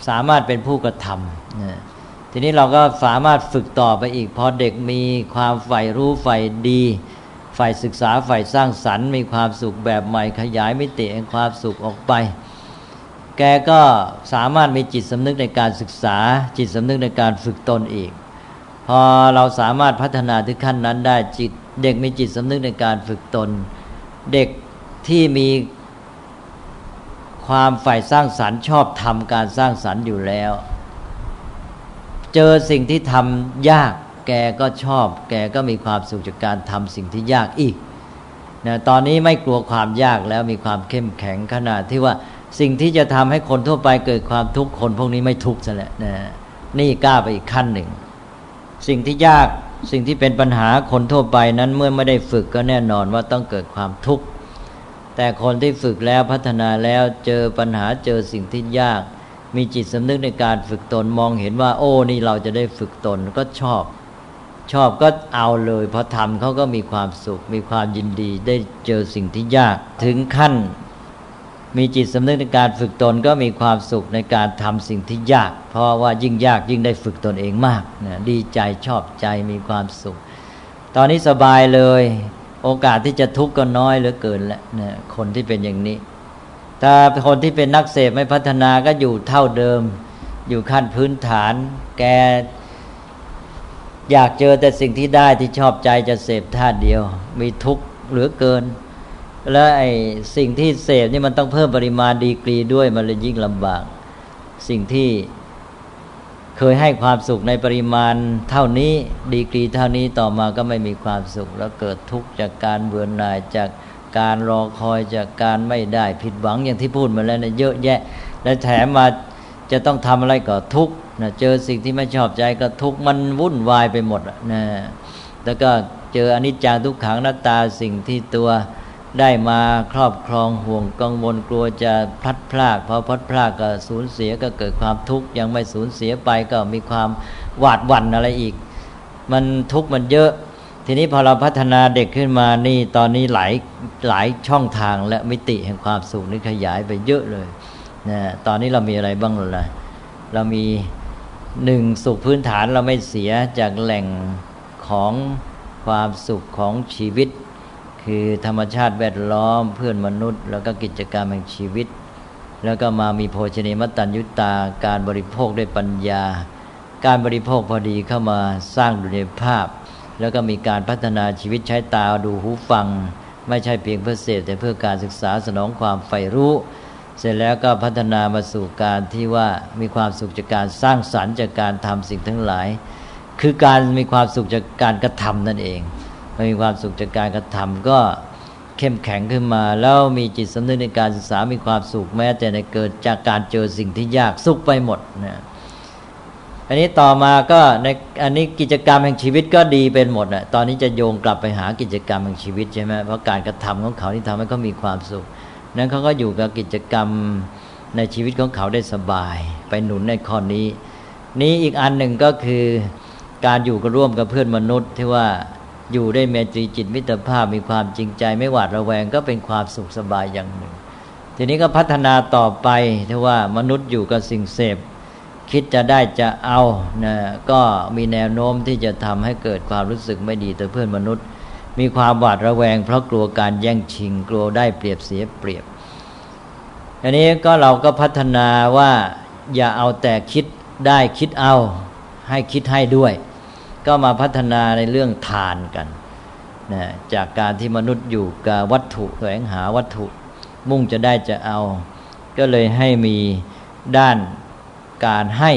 สามารถเป็นผู้กระทำ ทีนี้เราก็สามารถฝึกต่อไปอีก พอเด็กมีความใฝ่รู้ใฝ่ดีใฝ่ศึกษาใฝ่สร้างสรรค์มีความสุขแบบใหม่ขยายมิติแห่งความสุขออกไป แกก็สามารถมีจิตสำนึกในการศึกษา จิตสำนึกในการฝึกตนอีก พอเราสามารถพัฒนาถึงขั้นนั้นได้จิต เด็กมีจิตสำนึกในการฝึกตน เด็กที่มีความใฝ่สร้างสรรค์ชอบทำการสร้างสรรค์อยู่แล้ว เจอสิ่งที่ทำยาก แกก็ชอบ แกก็มีความสุขจากการทำสิ่งที่ยากอีกนะตอนนี้ไม่กลัวความยากแล้วมีความเข้มแข็งขนาดที่ว่าสิ่งที่จะทำให้คนทั่วไปเกิดความทุกข์คนพวกนี้ไม่ทุกข์ซะแล้วนะนี่กล้าไปอีกขั้นหนึ่ง สิ่งที่ยากสิ่งที่เป็นปัญหาคนทั่วไปนั้นเมื่อไม่ได้ฝึกก็แน่นอนว่าต้องเกิดความทุกข์แต่คนที่ฝึกแล้วพัฒนาแล้วเจอปัญหาเจอสิ่งที่ยาก มีจิตสำนึกในการฝึกตนมองเห็นว่า โอ้นี่เราจะได้ฝึกตนก็ชอบ ชอบก็เอาเลยพอทำเขาก็มีความสุข มีความยินดีได้เจอสิ่งที่ยาก ถึงขั้น มีจิตสำนึกในการฝึกตนก็มีความสุขในการทำสิ่งที่ยาก เพราะว่ายิ่งยากยิ่งได้ฝึกตนเองมากนะดีใจชอบใจมีความสุข ตอนนี้สบายเลย โอกาสที่จะทุกข์ก็น้อยเหลือเกินแล้วนะคนที่เป็นอย่างนี้ ถ้าคนที่เป็นนักเสพไม่พัฒนาก็อยู่เท่าเดิม อยู่ขั้นพื้นฐาน แกอยากเจอแต่สิ่งที่ได้ที่ชอบใจจะเสพท่าเดียว มีทุกข์เหลือเกิน แล้วไอ้สิ่งที่เสพนี่มันต้องเพิ่มปริมาณดีกรีด้วยมันเลยยิ่งลำบาก สิ่งที่เคยให้ความสุขในปริมาณเท่านี้ดีกรีเท่านี้ต่อมาก็ไม่มีความสุข แล้วเกิดทุกข์จากการเบื่อหน่ายจาก การรอคอยจากการไม่ได้ผิดหวังอย่างที่พูดมาแล้วเนี่ยเยอะแยะ และแถมมาจะต้องทำอะไรก็ทุกข์นะเจอสิ่งที่ไม่ชอบใจก็ทุกข์มันวุ่นวายไปหมดนะแล้วก็เจออนิจจังทุกขังหน้าตาสิ่งที่ตัวได้มาครอบครองห่วงกังวลกลัวจะพลัดพรากพอพลัดพรากก็สูญเสียก็เกิดความทุกข์ยังไม่สูญเสียไปก็มีความหวาดหวั่นอะไรอีก มันทุกข์มันเยอะ ทีนี้พอเราพัฒนาเด็กขึ้นมานี่ตอนนี้หลายหลายช่องทางและมิติแห่งความสุขนี่ขยายไปเยอะเลยนะตอนนี้เรามีอะไรบ้างล่ะเรามีหนึ่งสุขพื้นฐานเราไม่เสียจากแหล่งของความสุขของชีวิต คือธรรมชาติแวดล้อมเพื่อนมนุษย์ แล้วก็กิจกรรมแห่งชีวิต แล้วก็มามีโภชเนมัตตัญยุตาการบริโภคด้วยปัญญา การบริโภคพอดีเข้ามาสร้างดุลยภาพ แล้วก็มีการพัฒนาชีวิตใช้ตาดูหูฟัง ไม่ใช่เพียงเพื่อเสพแต่เพื่อการศึกษาสนองความใฝ่รู้ เสร็จแล้วก็พัฒนามาสู่การที่ว่ามีความสุขจากการสร้างสรรค์จากการทำสิ่งทั้งหลาย คือการมีความสุขจากการกระทำนั่นเองมีความสุขจากการกระทำก็เข้มแข็งขึ้นมา แล้วมีจิตสำนึกในการศึกษามีความสุขแม้แต่ในเกิดจากการเจอสิ่งที่ยากสุขไปหมดนะ อันนี้ต่อมาก็ในอันนี้กิจกรรมแห่งชีวิตก็ดีเป็นหมดอะตอนนี้จะโยงกลับไปหากิจกรรมแห่งชีวิตใช่ไหมเพราะการกระทำของเขาที่ทำให้เขามีความสุข นั้นเขาก็อยู่กับกิจกรรมในชีวิตของเขาได้สบาย ไปหนุนในข้อนี้ นี้อีกอันหนึ่งก็คือการอยู่กันร่วมกับเพื่อนมนุษย์ ที่ว่าอยู่ได้เมตรีจิตมิตรภาพมีความจริงใจไม่หวาดระแวงก็เป็นความสุขสบายอย่างหนึ่ง ทีนี้ก็พัฒนาต่อไปที่ว่ามนุษย์อยู่กับสิ่งเสพ คิดจะได้จะเอานะก็มีแนวโน้มที่จะทำให้เกิดความรู้สึกไม่ดีต่อเพื่อนมนุษย์ มีความหวาดระแวง เพราะกลัวการแย่งชิง กลัวได้เปรียบเสียเปรียบอันนี้ก็เราก็พัฒนาว่าอย่าเอาแต่คิดได้คิดเอา ให้คิดให้ด้วย ก็มาพัฒนาในเรื่องทานกันนะจากการที่มนุษย์อยู่กับวัตถุแสวงหาวัตถุ มุ่งจะได้จะเอา ก็เลยให้มีด้าน การให้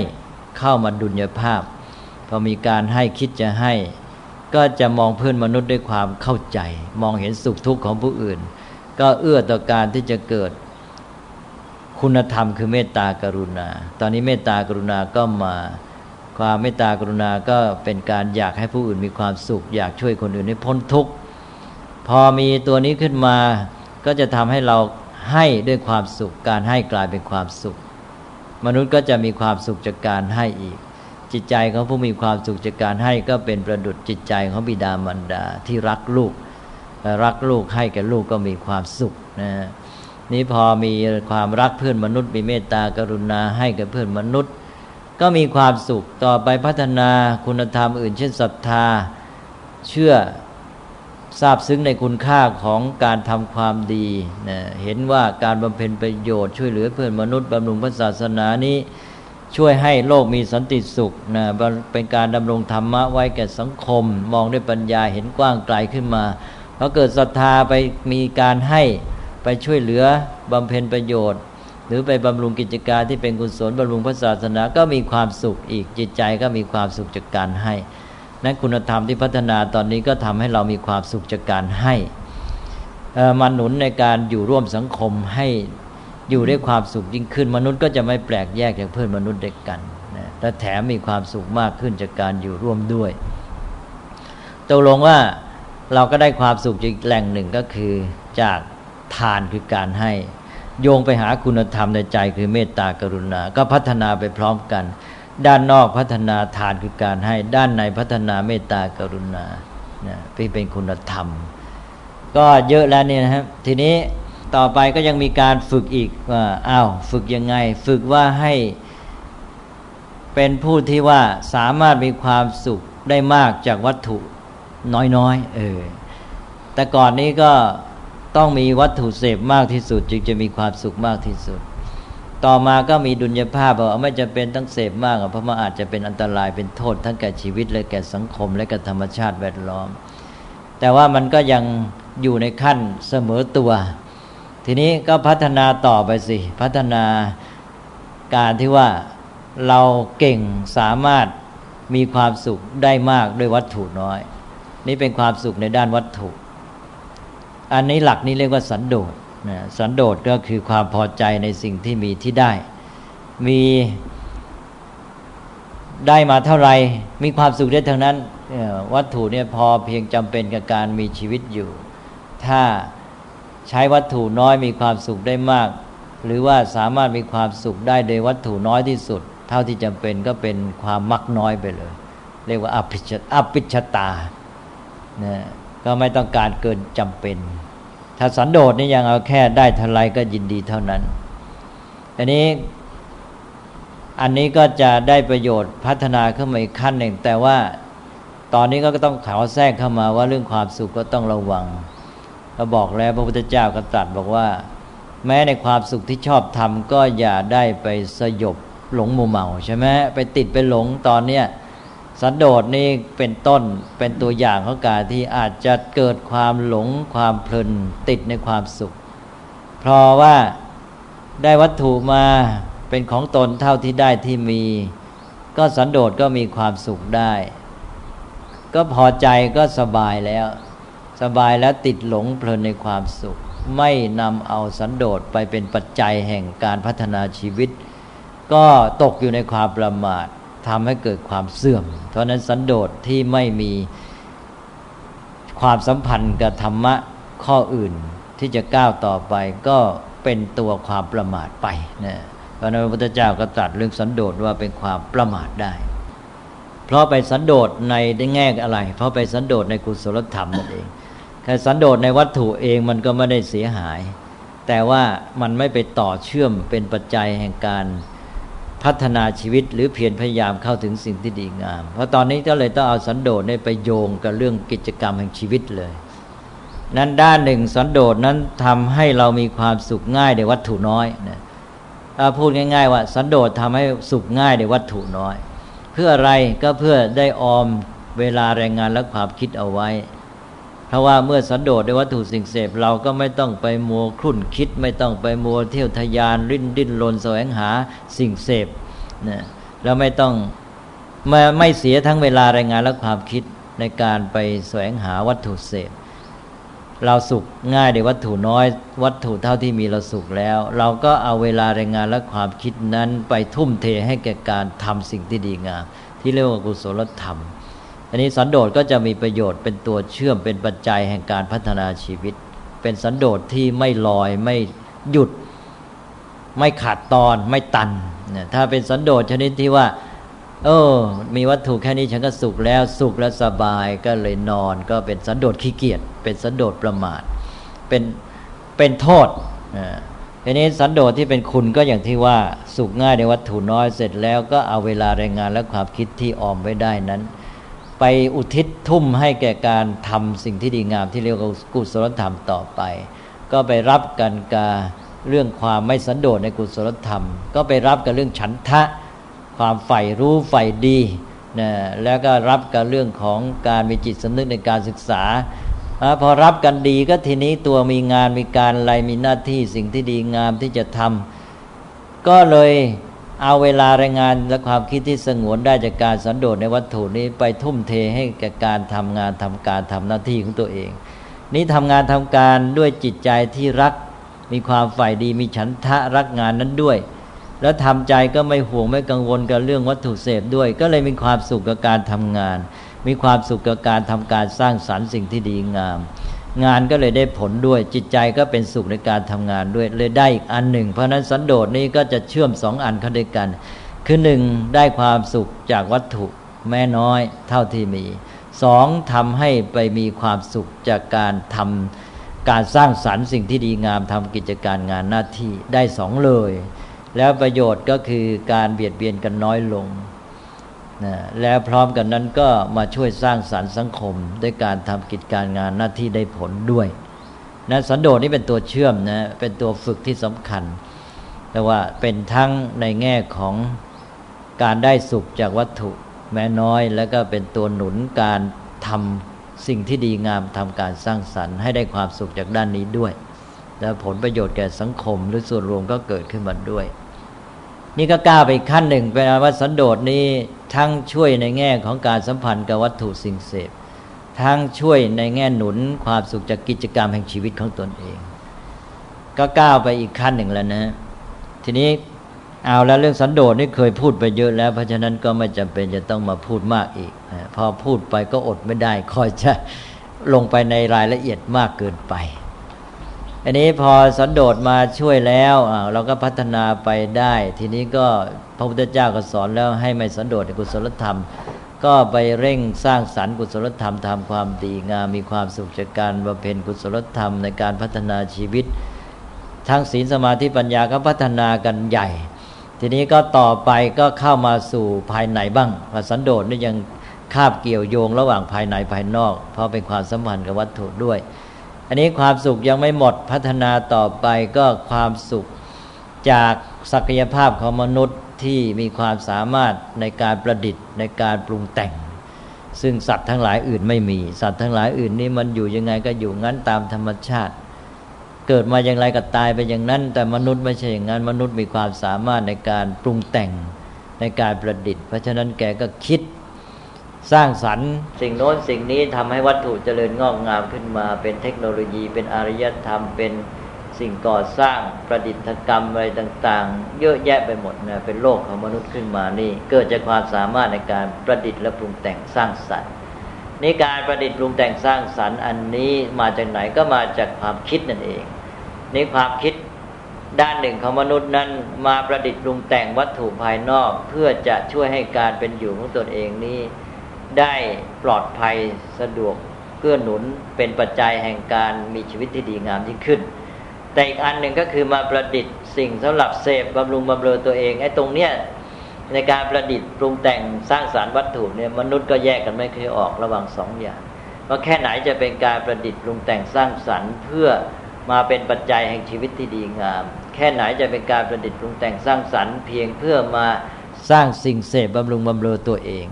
เข้ามาดุลยภาพ พอมีการให้คิดจะให้ ก็จะมองเพื่อนมนุษย์ด้วยความเข้าใจ มองเห็นสุขทุกข์ของผู้อื่น ก็เอื้อต่อการที่จะเกิดคุณธรรมคือเมตตากรุณา ตอนนี้เมตตากรุณาก็มาความเมตตากรุณาก็เป็นการอยากให้ผู้อื่นมีความสุข อยากช่วยคนอื่นให้พ้นทุกข์พอมีตัวนี้ขึ้นมา ก็จะทำให้เราให้ด้วยความสุข การให้กลายเป็นความสุข มนุษย์ก็จะมีความสุขจากการให้อีก จิตใจของผู้มีความสุขจากการให้ก็เป็นประดุจจิตใจของบิดามารดาที่รักลูก รักลูกให้แก่ลูกก็มีความสุขนะนี่พอมีความรักเพื่อนมนุษย์มีเมตตากรุณาให้กับเพื่อนมนุษย์ ก็มีความสุขต่อไปพัฒนาคุณธรรมอื่น เช่นศรัทธา เชื่อ ทราบซึ้งในคุณค่าของการทำความดีนะเห็นว่าการบำเพ็ญประโยชน์ช่วยเหลือเพื่อนมนุษย์บำรุงพระศาสนานี้ช่วยให้โลกมีสันติสุขนะเป็นการดำรงธรรมะไว้แก่สังคม มองด้วยปัญญาเห็นกว้างไกลขึ้นมาพอเกิดศรัทธาไปมีการให้ไปช่วยเหลือบำเพ็ญประโยชน์ หรือไปบำรุงกิจการที่เป็นกุศลบำรุงพระศาสนาก็มีความสุขอีกจิตใจก็มีความสุขจากการให้ นั้นคุณธรรมที่พัฒนาตอนนี้ก็ทำให้เรามีความสุขจากการให้มาหนุนในการอยู่ร่วมสังคมให้อยู่ด้วยความสุขยิ่งขึ้น มนุษย์ก็จะไม่แปลกแยกจากเพื่อนมนุษย์เด็กกันนะและแถมมีความสุขมากขึ้นจากการอยู่ร่วมด้วยตกลงว่าเราก็ได้ความสุขจากแหล่งหนึ่งก็คือจากทานคือการให้ โยงไปหาคุณธรรมในใจคือเมตตากรุณา ก็พัฒนาไปพร้อมกัน ด้านนอกพัฒนาทานคือการให้ด้านในพัฒนาเมตตากรุณาเนี่ยเป็นคุณธรรม ก็เยอะแล้วเนี่ยนะครับ ทีนี้ต่อไปก็ยังมีการฝึกอีกว่าอ้าวฝึกยังไง ฝึกว่าให้เป็นผู้ที่ว่าสามารถมีความสุขได้มากจากวัตถุน้อยๆเออแต่ก่อนนี้ก็ต้องมีวัตถุเสพมากที่สุด จึงจะมีความสุขมากที่สุด ต่อมาก็มีดุลยภาพว่าไม่จะเป็นต้องเสพมากเพราะมันอาจจะเป็นอันตรายเป็นโทษทั้งแก่ชีวิตและแก่สังคม และกับธรรมชาติแวดล้อม แต่ว่ามันก็ยังอยู่ในขั้นเสมอตัว ทีนี้ก็พัฒนาต่อไปสิ พัฒนาการที่ว่าเราเก่งสามารถมีความสุขได้มากด้วยวัตถุน้อย นี่เป็นความสุขในด้านวัตถุ อันนี้หลักนี้เรียกว่าสันโดษ สันโดษก็คือความพอใจในสิ่งที่มีที่ได้ มีได้มาเท่าไรมีความสุขได้ทั้งนั้นวัตถุเนี่ยพอเพียงจำเป็นกับการมีชีวิตอยู่ ถ้าใช้วัตถุน้อยมีความสุขได้มาก หรือว่าสามารถมีความสุขได้โดยวัตถุน้อยที่สุด เท่าที่จำเป็นก็เป็นความมักน้อยไปเลย เรียกว่าอภิชอภิชตานะก็ไม่ต้องการเกินจำเป็น ถ้าสันโดษนี่ยังเอาแค่ได้เท่าไรก็ยินดีเท่านั้น อันนี้อันนี้ก็จะได้ประโยชน์พัฒนาขึ้นมาอีกขั้นหนึ่ง แต่ว่าตอนนี้ก็ต้องขอแทรกเข้ามาว่าเรื่องความสุขก็ต้องระวังเราบอกแล้วพระพุทธเจ้าก็ตรัสบอกว่า แม้ในความสุขที่ชอบทำก็อย่าได้ไปสยบหลงมัวเมาใช่ไหมไปติดไปหลงตอนเนี้ย สันโดษนี่เป็นต้นเป็นตัวอย่างของการที่อาจจะเกิดความหลงความเพลินติดในความสุข เพราะว่าได้วัตถุมาเป็นของตนเท่าที่ได้ที่มี ก็สันโดษก็มีความสุขได้ ก็พอใจก็สบายแล้ว สบายแล้วติดหลงเพลินในความสุข ไม่นำเอาสันโดษไปเป็นปัจจัยแห่งการพัฒนาชีวิต ก็ตกอยู่ในความประมาท ทำให้เกิดความเสื่อม เพราะนั้นสันโดษที่ไม่มีความสัมพันธ์กับธรรมะข้ออื่นที่จะก้าวต่อไปก็เป็นตัวความประมาทไปนะพระนพระพุทธเจ้าก็ตรัสเรื่องสันโดษว่าเป็นความประมาทได้ เพราะไปสันโดษในได้แง่อะไร เพราะไปสันโดษในกุศลธรรมนั่นเองแค่สันโดษในวัตถุเองมันก็ไม่ได้เสียหาย แต่ว่ามันไม่ไปต่อเชื่อมเป็นปัจจัยแห่งการ พัฒนาชีวิตหรือเพียรพยายามเข้าถึงสิ่งที่ดีงาม เพราะตอนนี้ก็เลยต้องเอาสันโดษไปโยงกับเรื่องกิจกรรมแห่งชีวิตเลย นั้นด้านหนึ่งสันโดษนั้นทำให้เรามีความสุขง่ายในวัตถุน้อยนะพูดง่าย ๆ ว่า สันโดษทำให้สุขง่ายในวัตถุน้อย เพื่ออะไรก็เพื่อได้ออมเวลาแรงงานและความคิดเอาไว้ เพราะว่าเมื่อสันโดษในวัตถุสิ่งเสพเราก็ไม่ต้องไปมัวคลุ่นคิด ไม่ต้องไปมัวเที่ยวทยานริ้นดิ้นรนแสวงหาสิ่งเสพนะแล้วไม่ต้องไม่ไม่เสียทั้งเวลาแรงงานและความคิดในการไปแสวงหาวัตถุเสพ เราสุขง่ายในวัตถุน้อย วัตถุเท่าที่มีเราสุขแล้ว เราก็เอาเวลาแรงงานและความคิดนั้นไปทุ่มเทให้แก่การทำสิ่งที่ดีงามที่เรียกว่ากุศลธรรม อันนี้สันโดษก็จะมีประโยชน์เป็นตัวเชื่อมเป็นปัจจัยแห่งการพัฒนาชีวิต เป็นสันโดษที่ไม่ลอยไม่หยุด ไม่ขาดตอนไม่ตันถ้าเป็นสันโดษชนิดที่ว่า เออ มีวัตถุแค่นี้ฉันก็สุขแล้วสุขแล้วสบายก็เลยนอน ก็เป็นสันโดษขี้เกียจเป็นสันโดษประมาทเป็นเป็นโทษทีนี้สันโดษที่เป็นคุณก็อย่างที่ว่าสุขง่ายในวัตถุน้อยเสร็จแล้วก็เอาเวลาแรงงานและความคิดที่ออมไว้ได้นั้น ไปอุทิศทุ่มให้แก่การทำสิ่งที่ดีงามที่เรียกว่ากุศลธรรมต่อไป ก็ไปรับกันกาเรื่องความไม่สันโดษในกุศลธรรม ก็ไปรับกับเรื่องฉันทะ ความใฝ่รู้ใฝ่ดีนะแล้วก็รับกับเรื่องของการมีจิตสำนึกในการศึกษา พอรับกันดีก็ทีนี้ตัวมีงานมีการอะไรมีหน้าที่สิ่งที่ดีงามที่จะทำก็เลย เอาเวลาแรงงานและความคิดที่สงวนได้จากการสันโดษในวัตถุนี้ไปทุ่มเทให้แก่การทำงานทำการทำหน้าที่ของตัวเอง นี้ทำงานทำการด้วยจิตใจที่รักมีความใฝ่ดีมีฉันทะรักงานนั้นด้วย แล้วทำใจก็ไม่ห่วงไม่กังวลกับเรื่องวัตถุเสพด้วย ก็เลยมีความสุขกับการทำงาน มีความสุขกับการทำการสร้างสรรค์สิ่งที่ดีงาม งานก็เลยได้ผลด้วย จิตใจก็เป็นสุขในการทำงานด้วย เลยได้อีกอันหนึ่ง เพราะนั้นสันโดษนี้ก็จะเชื่อมสองอันเข้าด้วยกัน คือหนึ่งได้ความสุขจากวัตถุแม้น้อยเท่าที่มีสองทำให้ไปมีความสุขจากการทำการสร้างสรรค์สิ่งที่ดีงามทำกิจการงานหน้าที่ได้สองเลย แล้วประโยชน์ก็คือการเบียดเบียนกันน้อยลง นะแล้วพร้อมกันนั้นก็มาช่วยสร้างสารรค์สังคม ด้วยการทำกิจการงานหน้าที่ได้ผลด้วยนะสันโดษนี่เป็นตัวเชื่อมนะเป็นตัวฝึกที่สำคัญ แต่ว่าเป็นทั้งในแง่ของการได้สุขจากวัตถุแม้น้อย แล้วก็เป็นตัวหนุนการทำสิ่งที่ดีงามทำการสร้างสรรค์ให้ได้ความสุขจากด้านนี้ด้วย แล้วผลประโยชน์แก่สังคมหรือส่วนรวมก็เกิดขึ้นมาด้วย นี่ก็ก้าวไปขั้นหนึ่งเป็นว่าสันโดษนี้ ทั้งช่วยในแง่ของการสัมพันธ์กับวัตถุสิ่งเสพ ทั้งช่วยในแง่หนุนความสุขจากกิจกรรมแห่งชีวิตของตนเอง ก็ก้าวไปอีกขั้นหนึ่งแล้วนะ ทีนี้เอาแล้วเรื่องสันโดษนี่เคยพูดไปเยอะแล้ว เพราะฉะนั้นก็ไม่จำเป็นจะต้องมาพูดมากอีก พอพูดไปก็อดไม่ได้คอยจะลงไปในรายละเอียดมากเกินไป อันนี้พอสันโดษมาช่วยแล้วเราก็พัฒนาไปได้ ทีนี้ก็พระพุทธเจ้าก็สอนแล้วให้ไม่สันโดษในกุศลธรรม ก็ไปเร่งสร้างสรรค์กุศลธรรมทำความดีงามมีความสุขจากการบำเพ็ญกุศลธรรมในการพัฒนาชีวิตทั้งศีลสมาธิปัญญาก็พัฒนากันใหญ่ ทีนี้ก็ต่อไปก็เข้ามาสู่ภายในบ้างสันโดษนี่ยังคาบเกี่ยวโยงระหว่างภายในภายนอก เพราะเป็นความสัมพันธ์กับวัตถุด้วย อันนี้ความสุขยังไม่หมดพัฒนาต่อไปก็ความสุขจากศักยภาพของมนุษย์ที่มีความสามารถในการประดิษฐ์ในการปรุงแต่ง ซึ่งสัตว์ทั้งหลายอื่นไม่มี สัตว์ทั้งหลายอื่นนี่มันอยู่ยังไงก็อยู่งั้นตามธรรมชาติ เกิดมาอย่างไรก็ตายไปอย่างนั้น แต่มนุษย์ไม่ใช่อย่างนั้นมนุษย์มีความสามารถในการปรุงแต่งในการประดิษฐ์ เพราะฉะนั้นแกก็คิด สร้างสรรค์ สิ่งโน้นสิ่งนี้ทำให้วัตถุเจริญงอกงามขึ้นมา เป็นเทคโนโลยีเป็นอารยธรรม เป็นสิ่งก่อสร้างประดิษฐกรรมอะไรต่าง ๆ เยอะแยะไปหมดนะเป็นโลกของมนุษย์ขึ้นมานี่ เกิดจากความสามารถในการประดิษฐ์และปรุงแต่งสร้างสรรค์นี่การประดิษฐ์ปรุงแต่งสร้างสรรค์อันนี้มาจากไหนก็มาจากความคิดนั่นเองนี่ความคิดด้านหนึ่งของมนุษย์นั้นมาประดิษฐ์ปรุงแต่งวัตถุภายนอก เพื่อจะช่วยให้การเป็นอยู่ของตนเองนี้ ได้ปลอดภัยสะดวกเกื้อหนุนเป็นปัจจัยแห่งการมีชีวิตที่ดีงามยิ่งขึ้น แต่อีกอันหนึ่งก็คือมาประดิษฐ์สิ่งสำหรับเสพบำรุงบำเรอตัวเองไอ้ตรงเนี้ยในการประดิษฐ์ปรุงแต่งสร้างสารรวัตถุเนี่ยมนุษย์ก็แยกกันไม่เคยออกระหว่างสองอย่างว่าแค่ไหนจะเป็นการประดิษฐ์ปรุงแต่งสร้างสรรค์ เพื่อมาเป็นปัจจัยแห่งชีวิตที่ดีงาม แค่ไหนจะเป็นการประดิษฐ์ปรุงแต่งสร้างสรรค์ เพียงเพื่อมาสร้างสิ่งเสพบำรุงบำเรอตัวเอง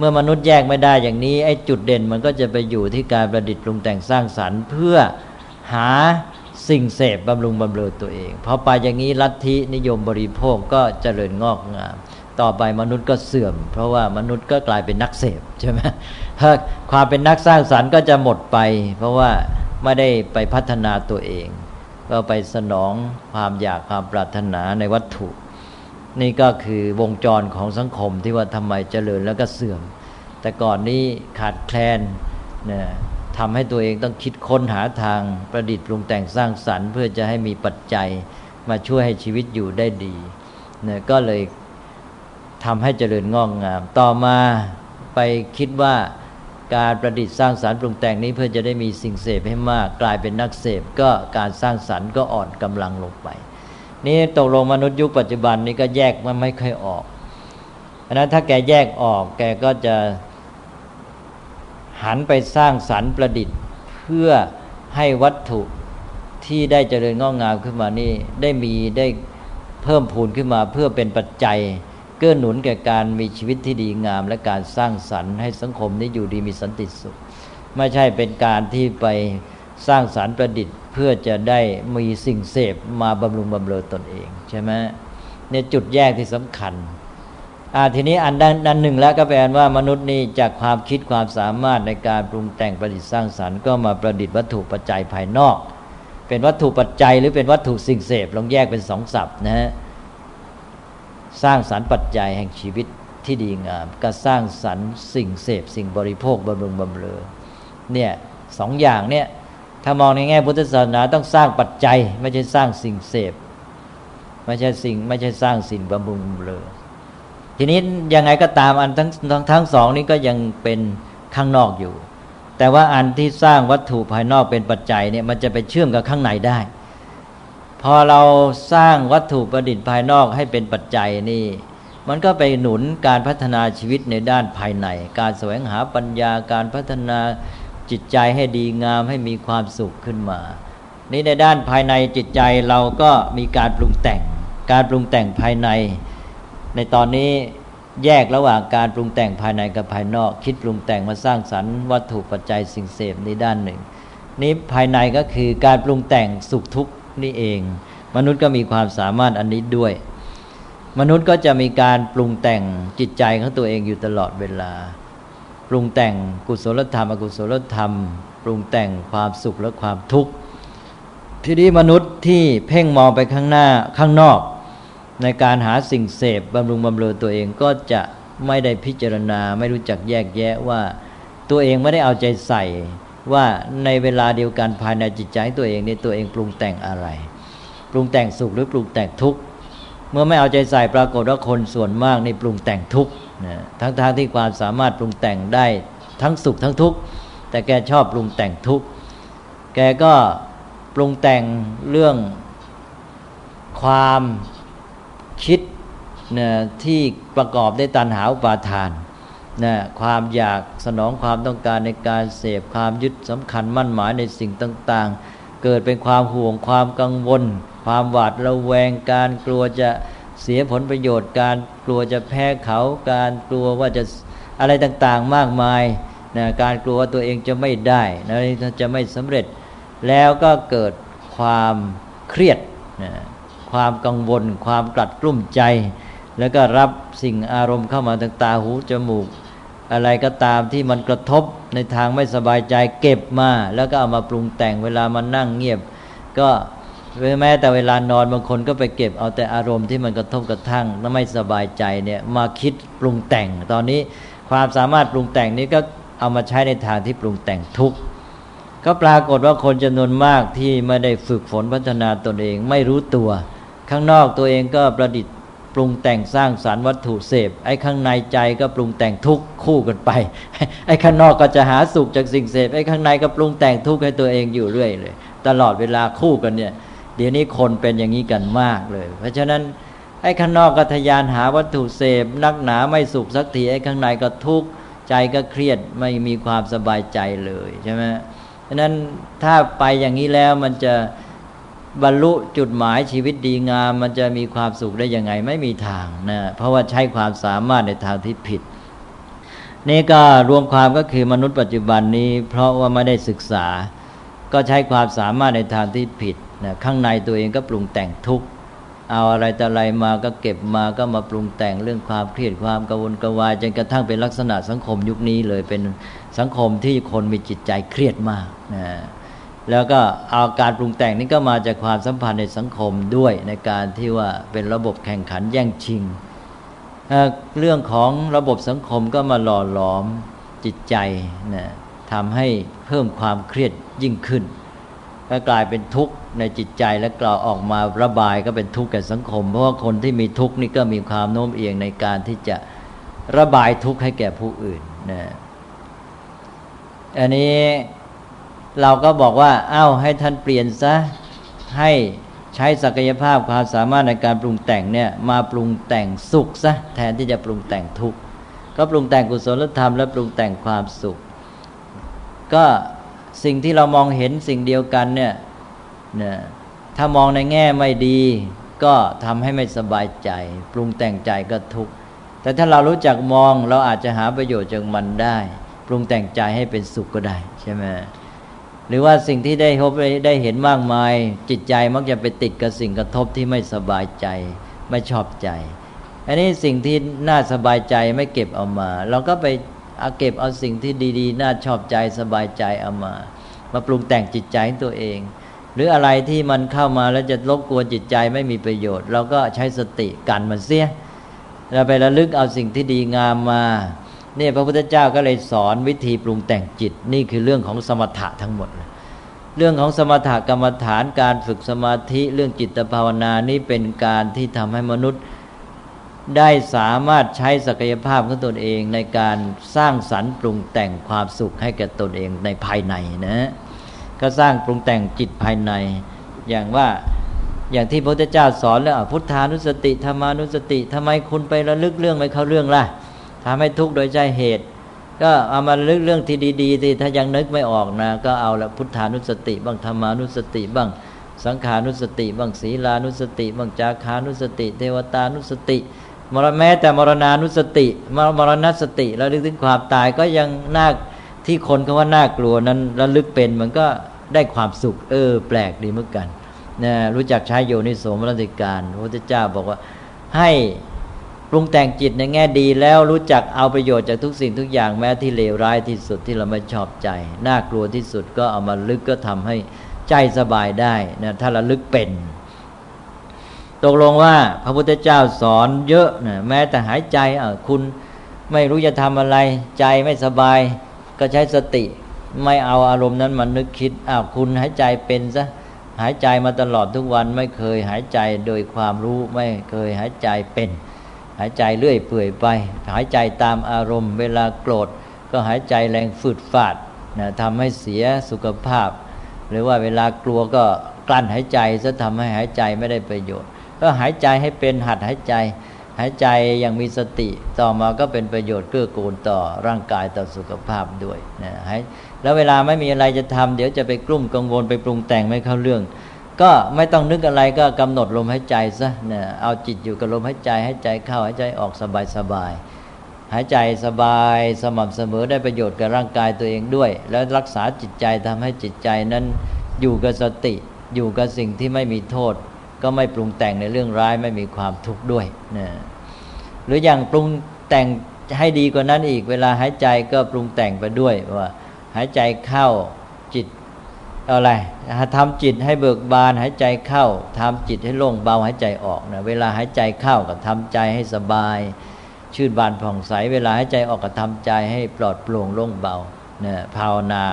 เมื่อมนุษย์แยกไม่ได้อย่างนี้ไอ้จุดเด่นมันก็จะไปอยู่ที่การประดิษฐ์ปรุงแต่งสร้างสรรค์ เพื่อหาสิ่งเสพบำรุงบำเรอตัวเองพอไปอย่างนี้ลัทธินิยมบริโภคก็เจริญงอกงาม ต่อไปมนุษย์ก็เสื่อม เพราะว่ามนุษย์ก็กลายเป็นนักเสพใช่ไหมความเป็นนักสร้างสารรค์ก็จะหมดไป เพราะว่าไม่ได้ไปพัฒนาตัวเอง ก็ไปสนองความอยากความปรารถนาในวัตถุ นี่ก็คือวงจรของสังคมที่ว่าทำไมเจริญแล้วก็เสื่อม แต่ก่อนนี้ขาดแคลนนี่ยทำให้ตัวเองต้องคิดค้นหาทางประดิษฐ์ปรุงแต่งสร้างสรรค์ เพื่อจะให้มีปัจจัยมาช่วยให้ชีวิตอยู่ได้ดีเนี่ยก็เลยทำให้เจริญงอกงาม ต่อมาไปคิดว่าการประดิษฐ์สร้างสารรค์ปรุงแต่งนี้เพื่อจะได้มีสิ่งเสพให้มาก กลายเป็นนักเสพก็การสร้างสรรค์ก็อ่อนกำลังลงไป นี่ตกลงมนุษย์ยุคปัจจุบันนี้ก็แยกมันไม่ค่อยออกเพราะนั้นถ้าแกแยกออกแกก็จะหันไปสร้างสรรค์ประดิษฐ์ เพื่อให้วัตถุที่ได้เจริญงอกงามขึ้นมานี่ได้มีได้เพิ่มพูนขึ้นมาเพื่อเป็นปัจจัย เกื้อหนุนแก่การมีชีวิตที่ดีงาม และการสร้างสรรค์ให้สังคมนี้อยู่ดีมีสันติสุข ไม่ใช่เป็นการที่ไปสร้างสารรค์ประดิษฐ์ เพื่อจะได้มีสิ่งเสพมาบำรุงบำเรอตนเองใช่ไหมเนี่ยจุดแยกที่สำคัญอ่าทีนี้อันด้านหนึ่งแล้วก็แปลว่ามนุษย์นี่จากความคิดความสามารถในการปรุงแต่งประดิษฐ์สร้างสรรค์ก็มาประดิษฐ์วัตถุปัจจัยภายนอก เป็นวัตถุปัจจัยหรือเป็นวัตถุสิ่งเสพลองแยกเป็นสองศัพท์นะฮะสร้างสรรค์ปัจจัยแห่งชีวิตที่ดีงามก็สร้างสรรค์สิ่งเสพสิ่งบริโภคบำรุงบำเรอเนี่ยสองอย่างเนี่ย ถ้ามองในแง่พุทธศาสนาต้องสร้างปัจจัย ไม่ใช่สร้างสิ่งเสพ ไม่ใช่สิ่งไม่ใช่สร้างสิ่งบำรุงบำเรอทีนี้ยังไงก็ตามอันทั้งทั้งทั้งสองนี้ก็ยังเป็นข้างนอกอยู่ แต่ว่าอันที่สร้างวัตถุภายนอกเป็นปัจจัยเนี่ยมันจะไปเชื่อมกับข้างในได้ พอเราสร้างวัตถุประดิษฐ์ภายนอกให้เป็นปัจจัยนี่ มันก็ไปหนุนการพัฒนาชีวิตในด้านภายใน การแสวงหาปัญญาการพัฒนา จิตใจให้ดีงามให้มีความสุขขึ้นมา นี่ในด้านภายในจิตใจเราก็มีการปรุงแต่ง การปรุงแต่งภายใน ในตอนนี้แยกระหว่างการปรุงแต่งภายในกับภายนอก คิดปรุงแต่งมาสร้างสรรค์วัตถุปัจจัยสิ่งเสพในด้านหนึ่ง นี้ภายในก็คือการปรุงแต่งสุขทุกข์นี่เอง มนุษย์ก็มีความสามารถอันนี้ด้วย มนุษย์ก็จะมีการปรุงแต่งจิตใจของตัวเองอยู่ตลอดเวลา ปรุงแต่งกุศลธรรม อกุศลธรรม ปรุงแต่งความสุขและความทุกข์ทีนี้มนุษย์ที่เพ่งมองไปข้างหน้าข้างนอก ในการหาสิ่งเสพบำรุงบำเรอตัวเองก็จะไม่ได้พิจารณาไม่รู้จักแยกแยะว่าตัวเองไม่ได้เอาใจใส่ว่าในเวลาเดียวกันภายในจิตใจตัวเองนี่ตัวเองปรุงแต่งอะไร ปรุงแต่งสุขหรือปรุงแต่งทุกข์เมื่อไม่เอาใจใส่ปรากฏว่าคนส่วนมากในปรุงแต่งทุกข์ นะทั้งทางที่ความสามารถปรุงแต่งได้ทั้งสุขทั้งทุกข์แต่แกชอบปรุงแต่งทุกข์แกก็ปรุงแต่งเรื่องความคิดนะที่ประกอบด้วยตัณหาอุปาทานนะความอยากสนองความต้องการในการเสพความยึดสำคัญมั่นหมายในสิ่งต่าง ๆ เกิดเป็นความห่วงความกังวล ความหวาดระแวงการกลัวจะเสียผลประโยชน์การ ลัวจะแพ้เขา การกลัวว่าจะอะไรต่างๆมากมายนะการกลัวว่าตัวเองจะไม่ได้นะจะไม่สำเร็จ แล้วก็เกิดความเครียดนะความกังวล ความกลัดกลุ้มใจ แล้วก็รับสิ่งอารมณ์เข้ามาทางตาหูจมูก อะไรก็ตามที่มันกระทบในทางไม่สบายใจเก็บมา แล้วก็เอามาปรุงแต่งเวลามันนั่งเงียบ ก็ แม้แต่เวลานอนบางคนก็ไปเก็บเอาแต่อารมณ์ที่มันกระทบกระทั่งแล้วไม่สบายใจเนี่ยมาคิดปรุงแต่ง ตอนนี้ความสามารถปรุงแต่งนี้ก็เอามาใช้ในทางที่ปรุงแต่งทุกข์ก็ปรากฏว่าคนจำนวนมากที่ไม่ได้ฝึกฝนพัฒนาตนเองไม่รู้ตัว ข้างนอกตัวเองก็ประดิษฐ์ปรุงแต่งสร้างสารรค์วัตถุเสพ ไอ้ข้างในใจก็ปรุงแต่งทุกข์คู่กันไป ไอ้ข้างนอกก็จะหาสุขจากสิ่งเสพไอ้ข้างในก็ปรุงแต่งทุกข์ให้ตัวเองอยู่เรื่อยเลย ตลอดเวลาคู่กันเนี่ย ดี๋ยวนี้คนเป็นอย่างนี้กันมากเลย เพราะฉะนั้นไอ้ข้างนอกก็ทยานหาวัตถุเสพ นักหนาไม่สุขสักทีไอ้ข้างในก็ทุกข์ใจก็เครียดไม่มีความสบายใจเลยใช่ไหมฉะนั้นถ้าไปอย่างนี้แล้วมันจะบรรลุจุดหมายชีวิตดีงาม มันจะมีความสุขได้ยังไงไม่มีทางนะเพราะว่าใช้ความสามารถในทางที่ผิด นี่ก็รวมความก็คือมนุษย์ปัจจุบันนี้ เพราะว่าไม่ได้ศึกษา ก็ใช้ความสามารถในทางที่ผิด นะข้างในตัวเองก็ปรุงแต่งทุกข์เอาอะไรแต่อะไรมาก็เก็บมาก็มาปรุงแต่งเรื่องความเครียดความกังวลกวายจนกระทั่งเป็นลักษณะสังคมยุคนี้เลยเป็นสังคมที่คนมีจิตใจเครียดมากนะแล้วก็เอาการปรุงแต่งนี้ก็มาจากความสัมพันธ์ในสังคมด้วยในการที่ว่าเป็นระบบแข่งขันแย่งชิง เรื่องของระบบสังคมก็มาหล่อหลอมจิตใจนะทำให้เพิ่มความเครียดยิ่งขึ้นก็กลายเป็นทุกข์ ในจิตใจและกล่าวออกมาระบายก็เป็นทุกข์แก่สังคม เพราะว่าคนที่มีทุกข์นี่ก็มีความโน้มเอียงในการที่จะระบายทุกข์ให้แก่ผู้อื่นนะอันนี้เราก็บอกว่าอ้าวให้ท่านเปลี่ยนซะให้ใช้ศักยภาพความสามารถในการปรุงแต่งเนี่ยมาปรุงแต่งสุขซะแทนที่จะปรุงแต่งทุกข์ก็ปรุงแต่งกุศลธรรมและปรุงแต่งความสุข ก็สิ่งที่เรามองเห็นสิ่งเดียวกันเนี่ย นี่ยถ้ามองในแง่ไม่ดี ก็ทำให้ไม่สบายใจ ปรุงแต่งใจก็ทุกข์แต่ถ้าเรารู้จักมองเราอาจจะหาประโยชน์จากมันได้ ปรุงแต่งใจให้เป็นสุขก็ได้ใช่ไหมหรือว่าสิ่งที่ได้พบได้เห็นมากมาย จิตใจมักจะไปติดกับสิ่งกระทบที่ไม่สบายใจ ไม่ชอบใจ อันนี้สิ่งที่น่าสบายใจไม่เก็บเอามา เราก็ไปเอาเก็บเอาสิ่งที่ดี ๆ น่าชอบใจสบายใจเอามา มาปรุงแต่งจิตใจตัวเอง หรืออะไรที่มันเข้ามาแล้วจะรบกวนจิตใจไม่มีประโยชน์ เราก็ใช้สติกันมันเสียเราไประลึกเอาสิ่งที่ดีงามมาเนี่ยพระพุทธเจ้าก็เลยสอนวิธีปรุงแต่งจิตนี่คือเรื่องของสมถะทั้งหมด เรื่องของสมถะกรรมฐานการฝึกสมาธิเรื่องจิตภาวนานี่เป็นการที่ทำให้มนุษย์ได้สามารถใช้ศักยภาพของตนเองในการสร้างสรรค์ปรุงแต่งความสุขให้แก่ตนเองในภายในนะ ก็สร้างปรุงแต่งจิตภายใน อย่างว่าอย่างที่พระพุทธเจ้าสอนแล้วพุทธานุสติธรรมานุสติทำไมคุณไประลึกเรื่องไม่เข้าเรื่องล่ะทำให้ทุกข์โดยใจเหตุ ก็เอามาลึกเรื่องที่ดีๆที่ถ้ายังนึกไม่ออกนะ ก็เอาละพุทธานุสติบ้างธรรมานุสติบ้าง สังขานุสติบ้างศีลานุสติบ้างจาคานุสติ เทวตานุสติมรแม้แต่มรณานุสติมรมรณสติระลึกถึงความตายก็ยังน่าที่คนเขาว่าน่ากลัวนั้นระลึกเป็นมันก็ ได้ความสุข เออ แปลกดีเหมือนกันนะรู้จักใช้โยนิโสมรติการพระพุทธเจ้าบอกว่าให้ปรุงแต่งจิตในแง่ดีแล้วรู้จักเอาประโยชน์จากทุกสิ่งทุกอย่างแม้ที่เลวร้ายที่สุดที่เราไม่ชอบใจ น่ากลัวที่สุดก็เอามาลึกก็ทำให้ใจสบายได้นะถ้าระลึกเป็น ตกลงว่าพระพุทธเจ้าสอนเยอะนะแม้แต่หายใจอะคุณไม่รู้จะทำอะไร ใจไม่สบาย ก็ใช้สติ ไม่เอาอารมณ์นั้นมานึกคิดอ้าวคุณหายใจเป็นซะหายใจมาตลอดทุกวันไม่เคยหายใจโดยความรู้ไม่เคยหายใจเป็น หายใจเลื่อยเปื่อยไป หายใจตามอารมณ์ เวลาโกรธก็หายใจแรงฝืดฝาดนะทำให้เสียสุขภาพ หรือว่าเวลากลัวก็กลั้นหายใจจะทำให้หายใจไม่ได้ประโยชน์ ก็หายใจให้เป็นหัดหายใจ หายใจอย่างมีสติต่อมาก็เป็นประโยชน์เกื้อกูลต่อร่างกายต่อสุขภาพด้วยนะหายแล้วเวลาไม่มีอะไรจะทำเดี๋ยวจะไปกลุ้มกังวลไปปรุงแต่งไม่เข้าเรื่อง ก็ไม่ต้องนึกอะไรก็กำหนดลมหายใจซะเนี่ยเอาจิตอยู่กับลมหายใจหายใจเข้าหายใจออกสบายสบายหายใจสบายสม่ำเสมอได้ประโยชน์กับร่างกายตัวเองด้วย แล้วรักษาจิตใจทำให้จิตใจนั้นอยู่กับสติ อยู่กับสิ่งที่ไม่มีโทษ ก็ไม่ปรุงแต่งในเรื่องร้ายไม่มีความทุกข์ด้วยนะหรืออย่างปรุงแต่งให้ดีกว่านั้นอีก เวลาหายใจก็ปรุงแต่งไปด้วยว่า หายใจเข้าจิตอะไรทำจิตให้เบิกบานหายใจเข้าทำจิตให้โล่งเบาหายใจออกนะเวลาหายใจเข้าก็ทำใจให้สบาย ชื่นบานผ่องใส เวลาให้ใจออกกระทำใจให้ปลอดโปร่งโล่งเบาเนี่ยภาวนา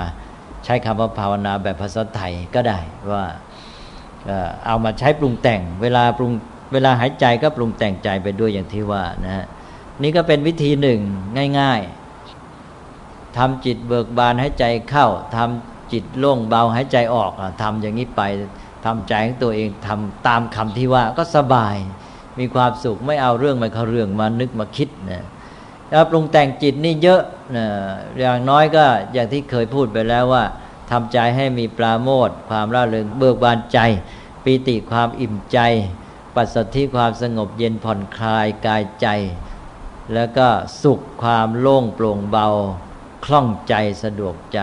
ใช้คำว่าภาวนาแบบภาษาไทยก็ได้ว่า เอามาใช้ปรุงแต่ง เวลาปรุงเวลาหายใจก็ปรุงแต่งใจไปด้วยอย่างที่ว่านะฮะนี่ก็เป็นวิธีหนึ่งง่ายๆทำจิตเบิกบานให้ใจเข้าทำจิตโล่งเบาให้ใจออกทำอย่างนี้ไปทำใจของตัวเองทำตามคำที่ว่าก็สบายมีความสุขไม่เอาเรื่องมาเขาเรื่องมานึกมาคิดนะแล้วปรุงแต่งจิตนี่เยอะนะอย่างน้อยก็อย่างที่เคยพูดไปแล้วว่า ทำใจให้มีปราโมทความร่าเริงเบิกบานใจ ปีติความอิ่มใจ ปัสสธิความสงบเย็นผ่อนคลายกายใจ แล้วก็สุขความโล่งโปร่งเบา คล่องใจสะดวกใจ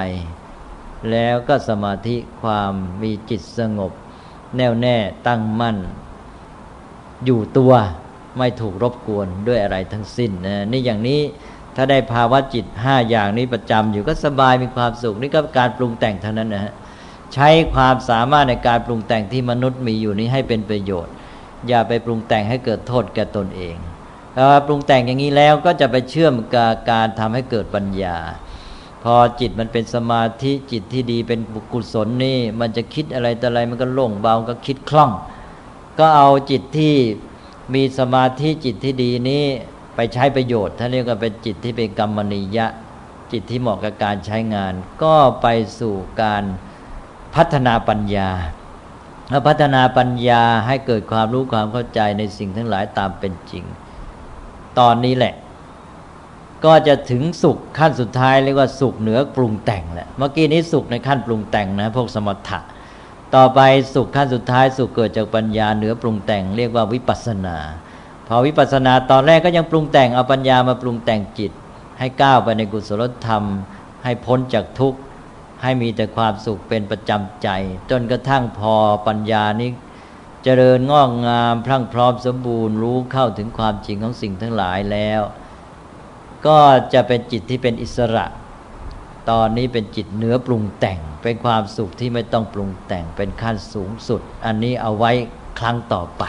แล้วก็สมาธิความมีจิตสงบ แน่วแน่ตั้งมั่น อยู่ตัวไม่ถูกรบกวนด้วยอะไรทั้งสิ้นนะนี่อย่างนี้ ถ้าได้ภาวะจิตห้าอย่างนี้ประจำอยู่ก็สบายมีความสุขนี่ก็การปรุงแต่งเท่านั้นนะฮะใช้ความสามารถในการปรุงแต่งที่มนุษย์มีอยู่นี้ให้เป็นประโยชน์ อย่าไปปรุงแต่งให้เกิดโทษแก่ตนเองพอปรุงแต่งอย่างนี้แล้วก็จะไปเชื่อมกับการทำให้เกิดปัญญา พอจิตมันเป็นสมาธิจิตที่ดีเป็นบุกุศลนี่ มันจะคิดอะไรแต่อะไรมันก็โล่งเบาก็คิดคล่อง ก็เอาจิตที่มีสมาธิจิตที่ดีนี้ ไปใช้ประโยชน์ท่านเรียกว่าเป็นจิตที่เป็นกรรมนิยะ จิตที่เหมาะกับการใช้งาน ก็ไปสู่การพัฒนาปัญญาแล้วพัฒนาปัญญาให้เกิดความรู้ความเข้าใจในสิ่งทั้งหลายตามเป็นจริง ตอนนี้แหละ ก็จะถึงสุขขั้นสุดท้ายเรียกว่าสุขเหนือปรุงแต่งแหละเมื่อกี้นี้สุขในขั้นปรุงแต่งนะพวกสมถะ ต่อไปสุขขั้นสุดท้ายสุขเกิดจากปัญญาเหนือปรุงแต่ง เรียกว่าวิปัสสนา พอวิปัสสนาตอนแรกก็ยังปรุงแต่งเอาปัญญามาปรุงแต่งจิต ให้ก้าวไปในกุศลธรรม ให้พ้นจากทุกข์ ให้มีแต่ความสุขเป็นประจำใจ จนกระทั่งพอปัญญานี้เจริญงอกงามพรั่งพร้อมสมบูรณ์รู้เข้าถึงความจริงของสิ่งทั้งหลายแล้ว ก็จะเป็นจิตที่เป็นอิสระ ตอนนี้เป็นจิตเนื้อปรุงแต่ง เป็นความสุขที่ไม่ต้องปรุงแต่งเป็นขั้นสูงสุด อันนี้เอาไว้ครั้งต่อไป